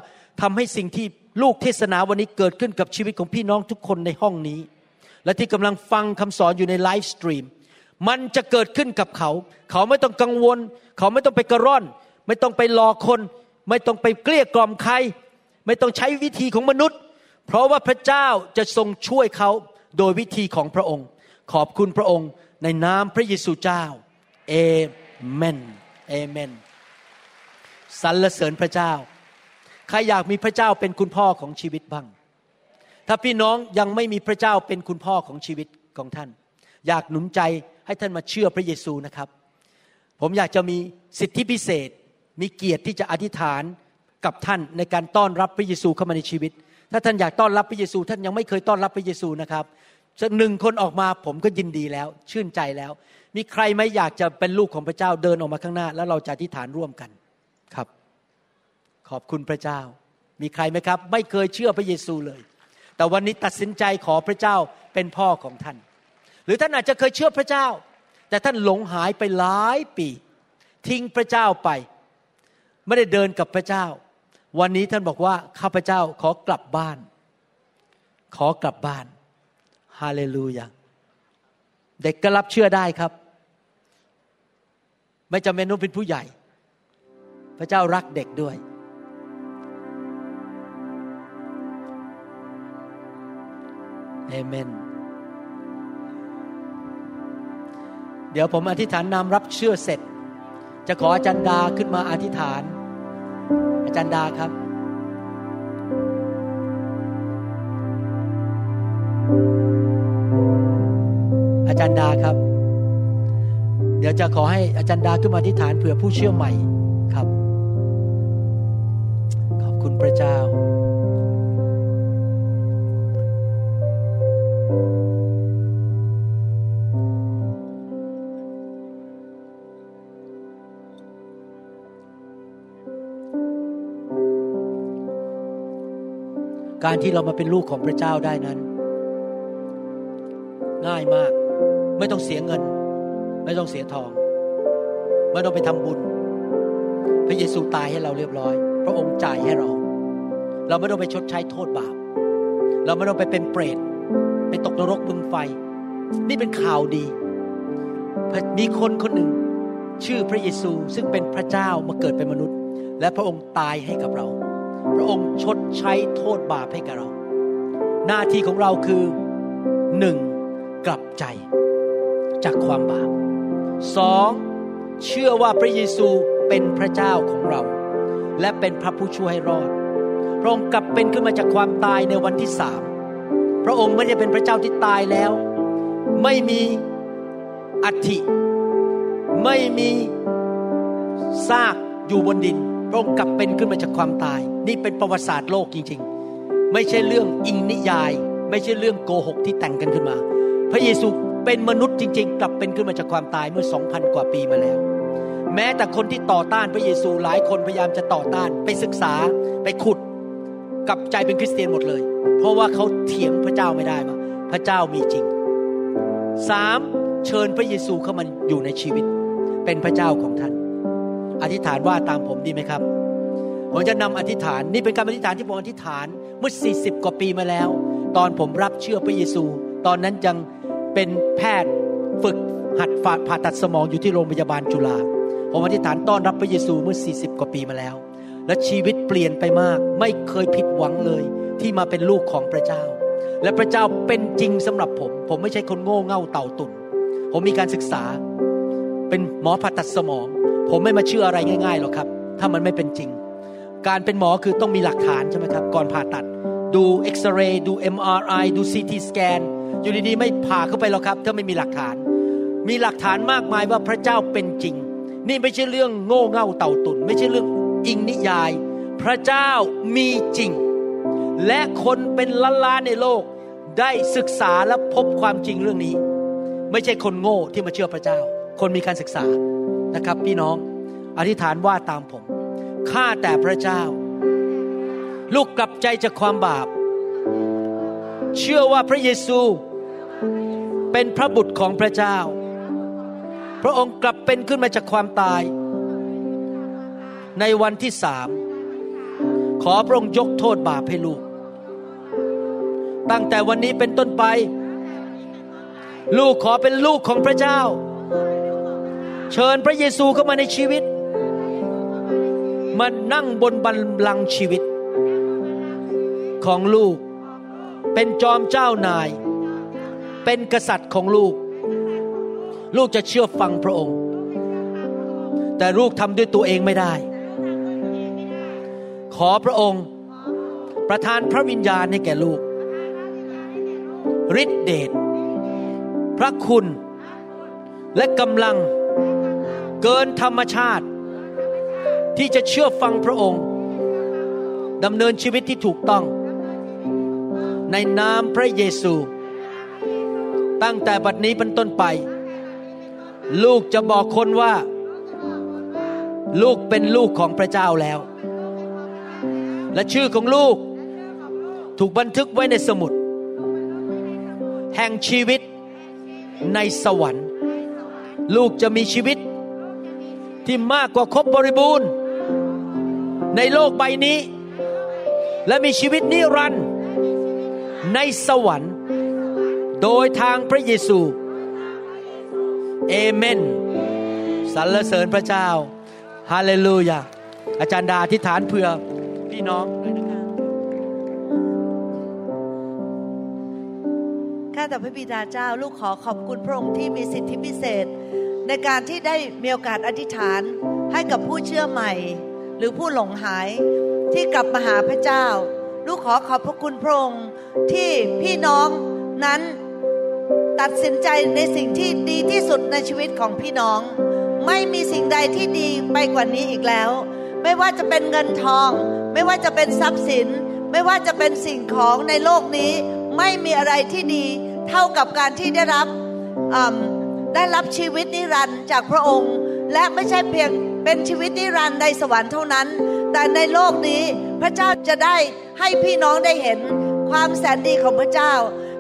ทำให้สิ่งที่ลูกเทศนาวันนี้เกิดขึ้นกับชีวิตของพี่น้องทุกคนในห้องนี้ และที่กำลังฟังคำสอนอยู่ในไลฟ์สตรีมมันจะเกิดขึ้นกับเขา เขาไม่ต้องกังวล เขาไม่ต้องไปกะล่อน ไม่ต้องไปหลอกคน ไม่ต้องไปเกลี้ยกล่อมใคร ไม่ต้องใช้วิธีของมนุษย์ เพราะว่าพระเจ้าจะทรงช่วยเขา โดยวิธีของพระองค์ ขอบคุณพระองค์ในนามพระเยซูเจ้าเอเมนเอเมนสรรเสริญพระเจ้า ใครอยากมีพระเจ้าเป็นคุณพ่อของชีวิตบ้าง ถ้าพี่น้องยังไม่มีพระเจ้าเป็นคุณพ่อของชีวิตของท่าน อยากหนุนใจให้ท่านมาเชื่อพระเยซูนะครับ ผมอยากจะมีสิทธิพิเศษ มีเกียรติที่จะอธิษฐานกับท่านในการต้อนรับพระเยซูเข้ามาในชีวิต ถ้าท่านอยากต้อนรับพระเยซู ท่านยังไม่เคยต้อนรับพระเยซูนะครับสักหนึ่งคนออกมาผมก็ยินดีแล้ว ชื่นใจแล้ว มีใครไหมอยากจะเป็นลูกของพระเจ้าเดินออกมาข้างหน้า แล้วเราจะอธิษฐานร่วมกันครับ ขอบคุณพระเจ้า มีใครไหมครับ ไม่เคยเชื่อพระเยซูเลย แต่วันนี้ตัดสินใจขอพระเจ้าเป็นพ่อของท่าน หรือท่านอาจจะเคยเชื่อพระเจ้า แต่ท่านหลงหายไปหลายปี ทิ้งพระเจ้าไป ไม่ได้เดินกับพระเจ้า วันนี้ท่านบอกว่าข้าพเจ้าขอกลับบ้าน ขอกลับบ้านฮาเลลูยาเด็กก็รับเชื่อได้ครับ ไม่จำเป็นต้องเป็นผู้ใหญ่ พระเจ้ารักเด็กด้วย เอเมน เดี๋ยวผมอธิษฐานนำรับเชื่อเสร็จ จะขออาจารย์ดาขึ้นมาอธิษฐาน อาจารย์ดาครับ อาจารย์ดาครับ เดี๋ยวจะขอให้อาจารย์ดาขึ้นมาอธิษฐานเผื่อผู้เชื่อใหม่ครับ ขอบคุณพระเจ้า การที่เรามาเป็นลูกของพระเจ้าได้นั้น ง่ายมาก ไม่ต้องเสียเงิน ไม่ต้องเสียทอง ไม่ต้องไปทำบุญ พระเยซูตายให้เราเรียบร้อย พระองค์จ่ายให้เรา เราไม่ต้องไปชดใช้โทษบาป เราไม่ต้องไปเป็นเปรตไปตกนรกบึงไฟ นี่เป็นข่าวดี มีคนคนหนึ่ง ชื่อพระเยซูซึ่งเป็นพระเจ้ามาเกิดเป็นมนุษย์ และพระองค์ตายให้กับเรา พระองค์ชด ใช้โทษบาปให้กับเรา หน้าที่ของเราคือหนึ่งกลับใจจากความบาปสองเชื่อว่าพระเยซูเป็นพระเจ้าของเรา และเป็นพระผู้ช่วยให้รอดพระองค์กลับเป็นขึ้นมาจากความตายในวันที่สามพระองค์ไม่ได้เป็นพระเจ้าที่ตายแล้ว ไม่มีอัฐิ ไม่มีซากอยู่บนดิน พระองค์กลับเป็นขึ้นมาจากความตาย นี่เป็นประวัติศาสตร์โลกจริง ๆ ไม่ใช่เรื่องอิงนิยาย ไม่ใช่เรื่องโกหกที่แต่งกันขึ้นมา พระเยซูเป็นมนุษย์จริง ๆ กลับเป็นขึ้นมาจากความตายเมื่อสองพันกว่าปีมาแล้ว แม้แต่คนที่ต่อต้านพระเยซูหลายคนพยายามจะต่อต้านไปศึกษาไปขุดกลับใจเป็นคริสเตียนหมดเลย เพราะว่าเขาเถียงพระเจ้าไม่ได้ว่าพระเจ้ามีจริงสามเชิญพระเยซูเข้ามาอยู่ในชีวิต เป็นพระเจ้าของท่าน อธิษฐานว่าตามผมดีไหมครับ ผมจะนำอธิษฐานนี่เป็นการอธิษฐานที่ผมอธิษฐานเมื่อ 40 กว่าปีมาแล้ว ตอนผมรับเชื่อพระเยซู ตอนนั้นยังเป็นแพทย์ฝึกหัดผ่าตัดสมองอยู่ที่โรงพยาบาลจุฬาผมอธิษฐานต้อนรับพระเยซูเมื่อ 40 กว่าปีมาแล้ว และชีวิตเปลี่ยนไปมาก ไม่เคยผิดหวังเลย ที่มาเป็นลูกของพระเจ้า และพระเจ้าเป็นจริงสำหรับผม ผมไม่ใช่คนโง่เง่าเต่าตุ่นผมมีการศึกษา เป็นหมอผ่าตัดสมอง ผมไม่มาเชื่ออะไรง่ายๆหรอกครับ ถ้ามันไม่เป็นจริง การเป็นหมอคือต้องมีหลักฐานใช่ไหมครับ ก่อนผ่าตัด ดูเอ็กซเรย์ดู MRI ดู CT สแกนอยู่ดีๆไม่ผ่าเข้าไปหรอกครับ ถ้าไม่มีหลักฐาน มีหลักฐานมากมายว่าพระเจ้าเป็นจริง นี่ไม่ใช่เรื่องโง่เง่าเต่าตุนไม่ใช่เรื่องอิงนิยาย พระเจ้ามีจริง และคนเป็นล้านๆในโลกได้ศึกษาและพบความจริงเรื่องนี้ ไม่ใช่คนโง่ที่มาเชื่อพระเจ้า คนมีการศึกษา นะครับ พี่น้องอธิษฐานว่าตามผมข้าแต่พระเจ้า ลูกกลับใจจากความบาป เชื่อว่าพระเยซู เป็นพระบุตรของพระเจ้า พระองค์กลับเป็นขึ้นมาจากความตาย ในวันที่สามขอพระองค์ยกโทษบาปให้ลูก ตั้งแต่วันนี้เป็นต้นไป ลูกขอเป็นลูกของพระเจ้า เชิญพระเยซูเข้ามาในชีวิต มานั่งบนบัลลังก์ชีวิต ของลูก เป็นจอมเจ้านาย เป็นกษัตริย์ของลูก ลูกจะเชื่อฟังพระองค์ แต่ลูกทำด้วยตัวเองไม่ได้ ขอพระองค์ประทานพระวิญญาณให้แก่ลูกฤทธิเดชพระคุณและกำลัง เกินธรรมชาติ ที่จะเชื่อฟังพระองค์ดำเนินชีวิตที่ถูกต้อง ในนามพระเยซู ตั้งแต่บัดนี้เป็นต้นไป ลูกจะบอกคนว่า ลูกเป็นลูกของพระเจ้าแล้ว และชื่อของลูกถูกบันทึกไว้ในสมุด แห่งชีวิตในสวรรค์ ลูกจะมีชีวิต ที่มากกว่าครบบริบูรณ์ ในโลกใบนี้ และมีชีวิตนิรันดร์ในสวรรค์ โดยทางพระเยซูเอเมนสรรเสริญพระเจ้าฮาเลลูยาอาจารย์ดาอธิษฐานเพื่อพี่น้องด้วยนะคะข้าแต่พระบิดาเจ้า ลูกขอขอบคุณพระองค์ที่มีสิทธิพิเศษ ในการที่ได้มีโอกาสอธิษฐานให้กับผู้เชื่อใหม่ หรือผู้หลงหายที่กลับมาหาพระเจ้า ลูกขอขอบพระคุณพระองค์ที่พี่น้องนั้นตัดสินใจในสิ่งที่ดีที่สุดในชีวิตของพี่น้อง ไม่มีสิ่งใดที่ดีไปกว่านี้อีกแล้ว ไม่ว่าจะเป็นเงินทอง ไม่ว่าจะเป็นทรัพย์สิน ไม่ว่าจะเป็นสิ่งของในโลกนี้ ไม่มีอะไรที่ดีเท่ากับการที่ได้รับอืม ได้รับชีวิตนิรันดร์จากพระองค์ และไม่ใช่เพียงเป็นชีวิตนิรันดร์ในสวรรค์เท่านั้น แต่ในโลกนี้พระเจ้าจะได้ให้พี่น้องได้เห็นความแสนดีของพระเจ้า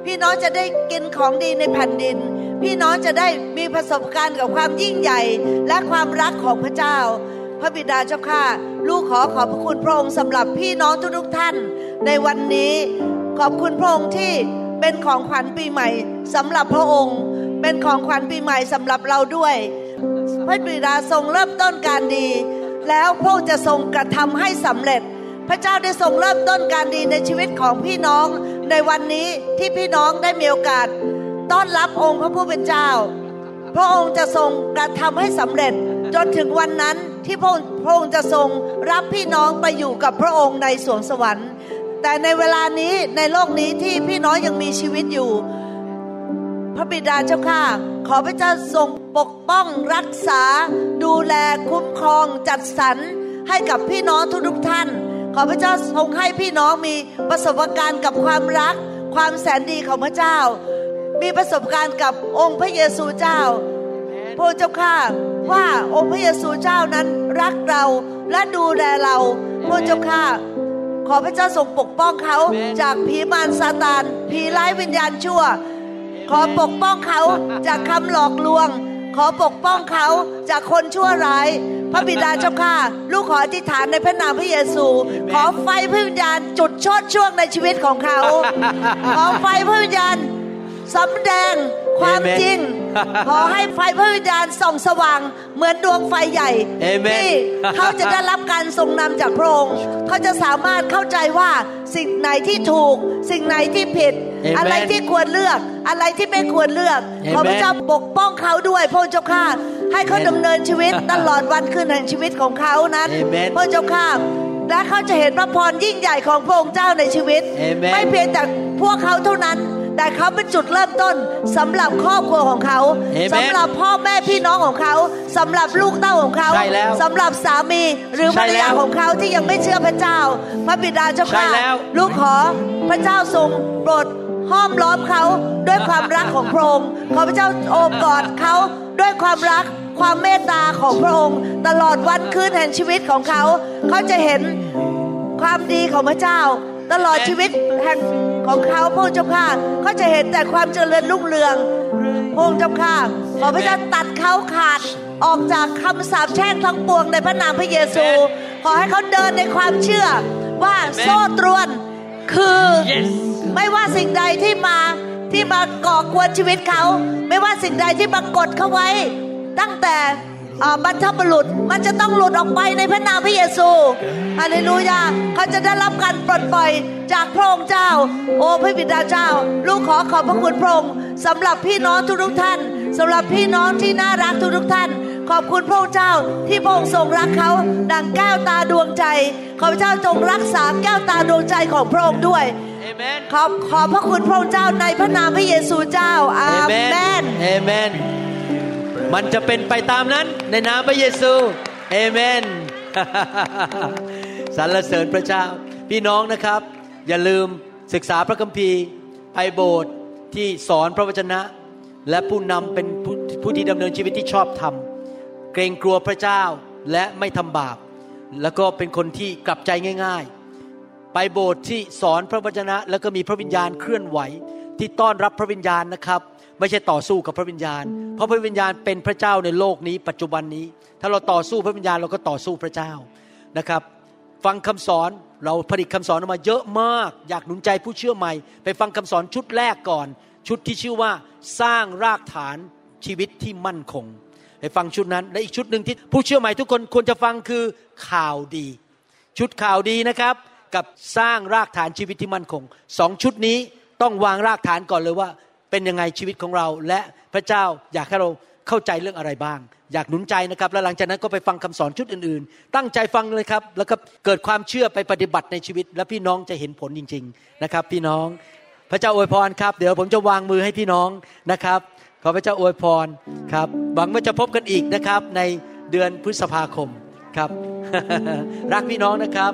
พี่น้องจะได้กินของดีในแผ่นดิน พี่น้องจะได้มีประสบการณ์กับความยิ่งใหญ่และความรักของพระเจ้า พระบิดาเจ้าข้าลูกขอขอบพระคุณพระองค์สำหรับพี่น้องทุกท่าน ในวันนี้ขอบคุณพระองค์ที่เป็นของขวัญปีใหม่สำหรับพระองค์ เป็นของขวัญปีใหม่สำหรับเราด้วย พระบิดาทรงเริ่มต้นการดี แล้วพระองค์จะทรงกระทำให้สำเร็จ พระเจ้าได้ทรงเริ่มต้นการดีในชีวิตของพี่น้องในวันนี้ที่พี่น้องได้มีโอกาส ต้อนรับองค์พระผู้เป็นเจ้า พระองค์จะทรงกระทำให้สำเร็จจนถึงวันนั้นที่พระองค์พระองค์จะทรงรับพี่น้องไปอยู่กับพระองค์ในสวงสวรรค์ แต่ในเวลานี้ในโลกนี้ที่พี่น้องยังมีชีวิตอยู่ พระบิดาเจ้าข้าขอพระเจ้าทรงปกป้องรักษา ดูแลคุ้มครองจัดสรรให้กับพี่น้องทุกๆท่าน ขอพระเจ้าทรงให้พี่น้องมีประสบการณ์กับความรัก ความแสนดีของพระเจ้า มีประสบการณ์กับองค์พระเยซูเจ้าพระเจ้าข้าว่าองค์พระเยซูเจ้านั้นรักเราและดูแลเราพระเจ้าข้าขอพระเจ้าทรงปกป้องเขาจากผีมารซาตานผีร้ายวิญญาณชั่ว ขอปกป้องเขาจากคำหลอกลวง ขอปกป้องเขาจากคนชั่วร้าย พระบิดาเจ้าข้าลูกขออธิษฐานในพระนามพระเยซู ขอไฟพระวิญญาณจุดชดช่วงในชีวิตของเขา ขอไฟพระวิญญาณสำแดง ความ Amen จริง ขอให้ไฟพระวิญญาณส่องสว่างเหมือนดวงไฟใหญ่ Amen ที่เขาจะได้รับการทรงนำจากพระองค์เขาจะสามารถเข้าใจว่าสิ่งไหนที่ถูก สิ่งไหนที่ผิด Amen อะไรที่ควรเลือก อะไรที่ไม่ควรเลือก Amen ขอพระเจ้าปกป้องเขาด้วยพระเจ้าข้าให้เขา Amen ดำเนินชีวิตตลอดวันคืนแห่งชีวิตของเขานั้น Amen พระเจ้าข้าและเขาจะเห็นพระพรยิ่งใหญ่ของพระองค์เจ้าในชีวิต Amen ไม่เพียงแต่พวกเขาเท่านั้น แต่เขาเป็นจุดเริ่มต้นสำหรับครอบครัวของเขา Amen สำหรับพ่อแม่พี่น้องของเขาสำหรับลูกเต้าของเขาใช่แล้วสำหรับสามีหรือภใช่รแล้วยาของเขาที่ยังไม่เชื่อพระเจ้า พระบิดาเจ้าใช่ข้าแล้วลูกขอพระเจ้าทรงโปรดห้อมล้อมเขาด้วยความรักของพระองค์ขอพระเจ้าโอบกอดเขาด้วยความรักความเมตตาของพระองค์ ตลอดวันคืนแห่งชีวิตของเขา เขาจะเห็นความดีของพระเจ้า ตลอดชีวิตแห่งของเขาพระองค์เจ้าข้าเขาจะเห็นแต่ความเจริญรุ่งเรืองพระองค์เจ้าข้าขอพระเจ้าตัดเขาขาดออกจากคำสาปแช่งทั้งปวงในพระนามพระเยซู ขอให้เขาเดินในความเชื่อว่าโซ่ตรวนคือ Yes ไม่ว่าสิ่งใดที่มาที่มาก่อกวนชีวิตเขา ไม่ว่าสิ่งใดที่มากดเขาไว้ ตั้งแต่อ่า บรรทบุรุษมันจะต้องหลุดออกไปในพระนามพระเยซูฮาเลลูยาเขาจะได้รับการปลดปล่อยจากพระองค์เจ้า โอ้พระบิดาเจ้า ลูกขอขอบพระคุณพระองค์สำหรับพี่น้องทุกๆท่านสำหรับพี่น้องที่น่ารักทุกทุกๆท่าน ขอบคุณพระองค์เจ้าที่พระองค์ทรงรักเขาดังแก้วตาดวงใจขอพระเจ้าจงรักษาแก้วตาดวงใจของพระองค์ด้วยเอเมนขอบขอบพระคุณพระองค์เจ้าในพระนามพระเยซูเจ้าอาเมน เอเมนเอเมน มันจะเป็นไปตามนั้นในนามพระเยซูเอเมนสรรเสริญพระเจ้า พี่น้องนะครับ อย่าลืมศึกษาพระคัมภีร์ไปโบสถ์ที่สอนพระวจนะ และผู้นำเป็นผู้ผู้ที่ดำเนินชีวิตที่ชอบธรรมเกรงกลัวพระเจ้าและไม่ทำบาป แล้วก็เป็นคนที่กลับใจง่าย ๆ ไปโบสถ์ที่สอนพระวจนะ แล้วก็มีพระวิญญาณเคลื่อนไหว ที่ต้อนรับพระวิญญาณนะครับ ไม่ใช่ต่อสู้กับพระวิญญาณ เพราะพระวิญญาณเป็นพระเจ้าในโลกนี้ ปัจจุบันนี้ ถ้าเราต่อสู้พระวิญญาณเราก็ต่อสู้พระเจ้านะครับ ฟังคำสอนเราผลิตคำสอนออกมาเยอะมาก อยากหนุนใจผู้เชื่อใหม่ ไปฟังคำสอนชุดแรกก่อน ชุดที่ชื่อว่าสร้างรากฐานชีวิตที่มั่นคงไปฟังชุดนั้นและอีกชุดหนึ่งที่ผู้เชื่อใหม่ทุกคนควรจะฟังคือข่าวดี ชุดข่าวดีนะครับกับสร้างรากฐานชีวิตที่มั่นคงสองชุดนี้ต้องวางรากฐานก่อนเลยว่า เป็นยังไงชีวิตของเรา และพระเจ้าอยากให้เราเข้าใจเรื่องอะไรบ้าง อยากหนุนใจนะครับ แล้วหลังจากนั้นก็ไปฟังคำสอนชุดอื่นๆ ตั้งใจฟังเลยครับ แล้วก็เกิดความเชื่อไปปฏิบัติในชีวิต และพี่น้องจะเห็นผลจริง ๆนะครับ พี่น้อง พระเจ้าอวยพรครับ เดี๋ยวผมจะวางมือให้พี่น้องนะครับ ขอพระเจ้าอวยพรครับหวังว่าจะพบกันอีกนะครับในเดือนพฤษภาคมครับ รักพี่น้องนะครับ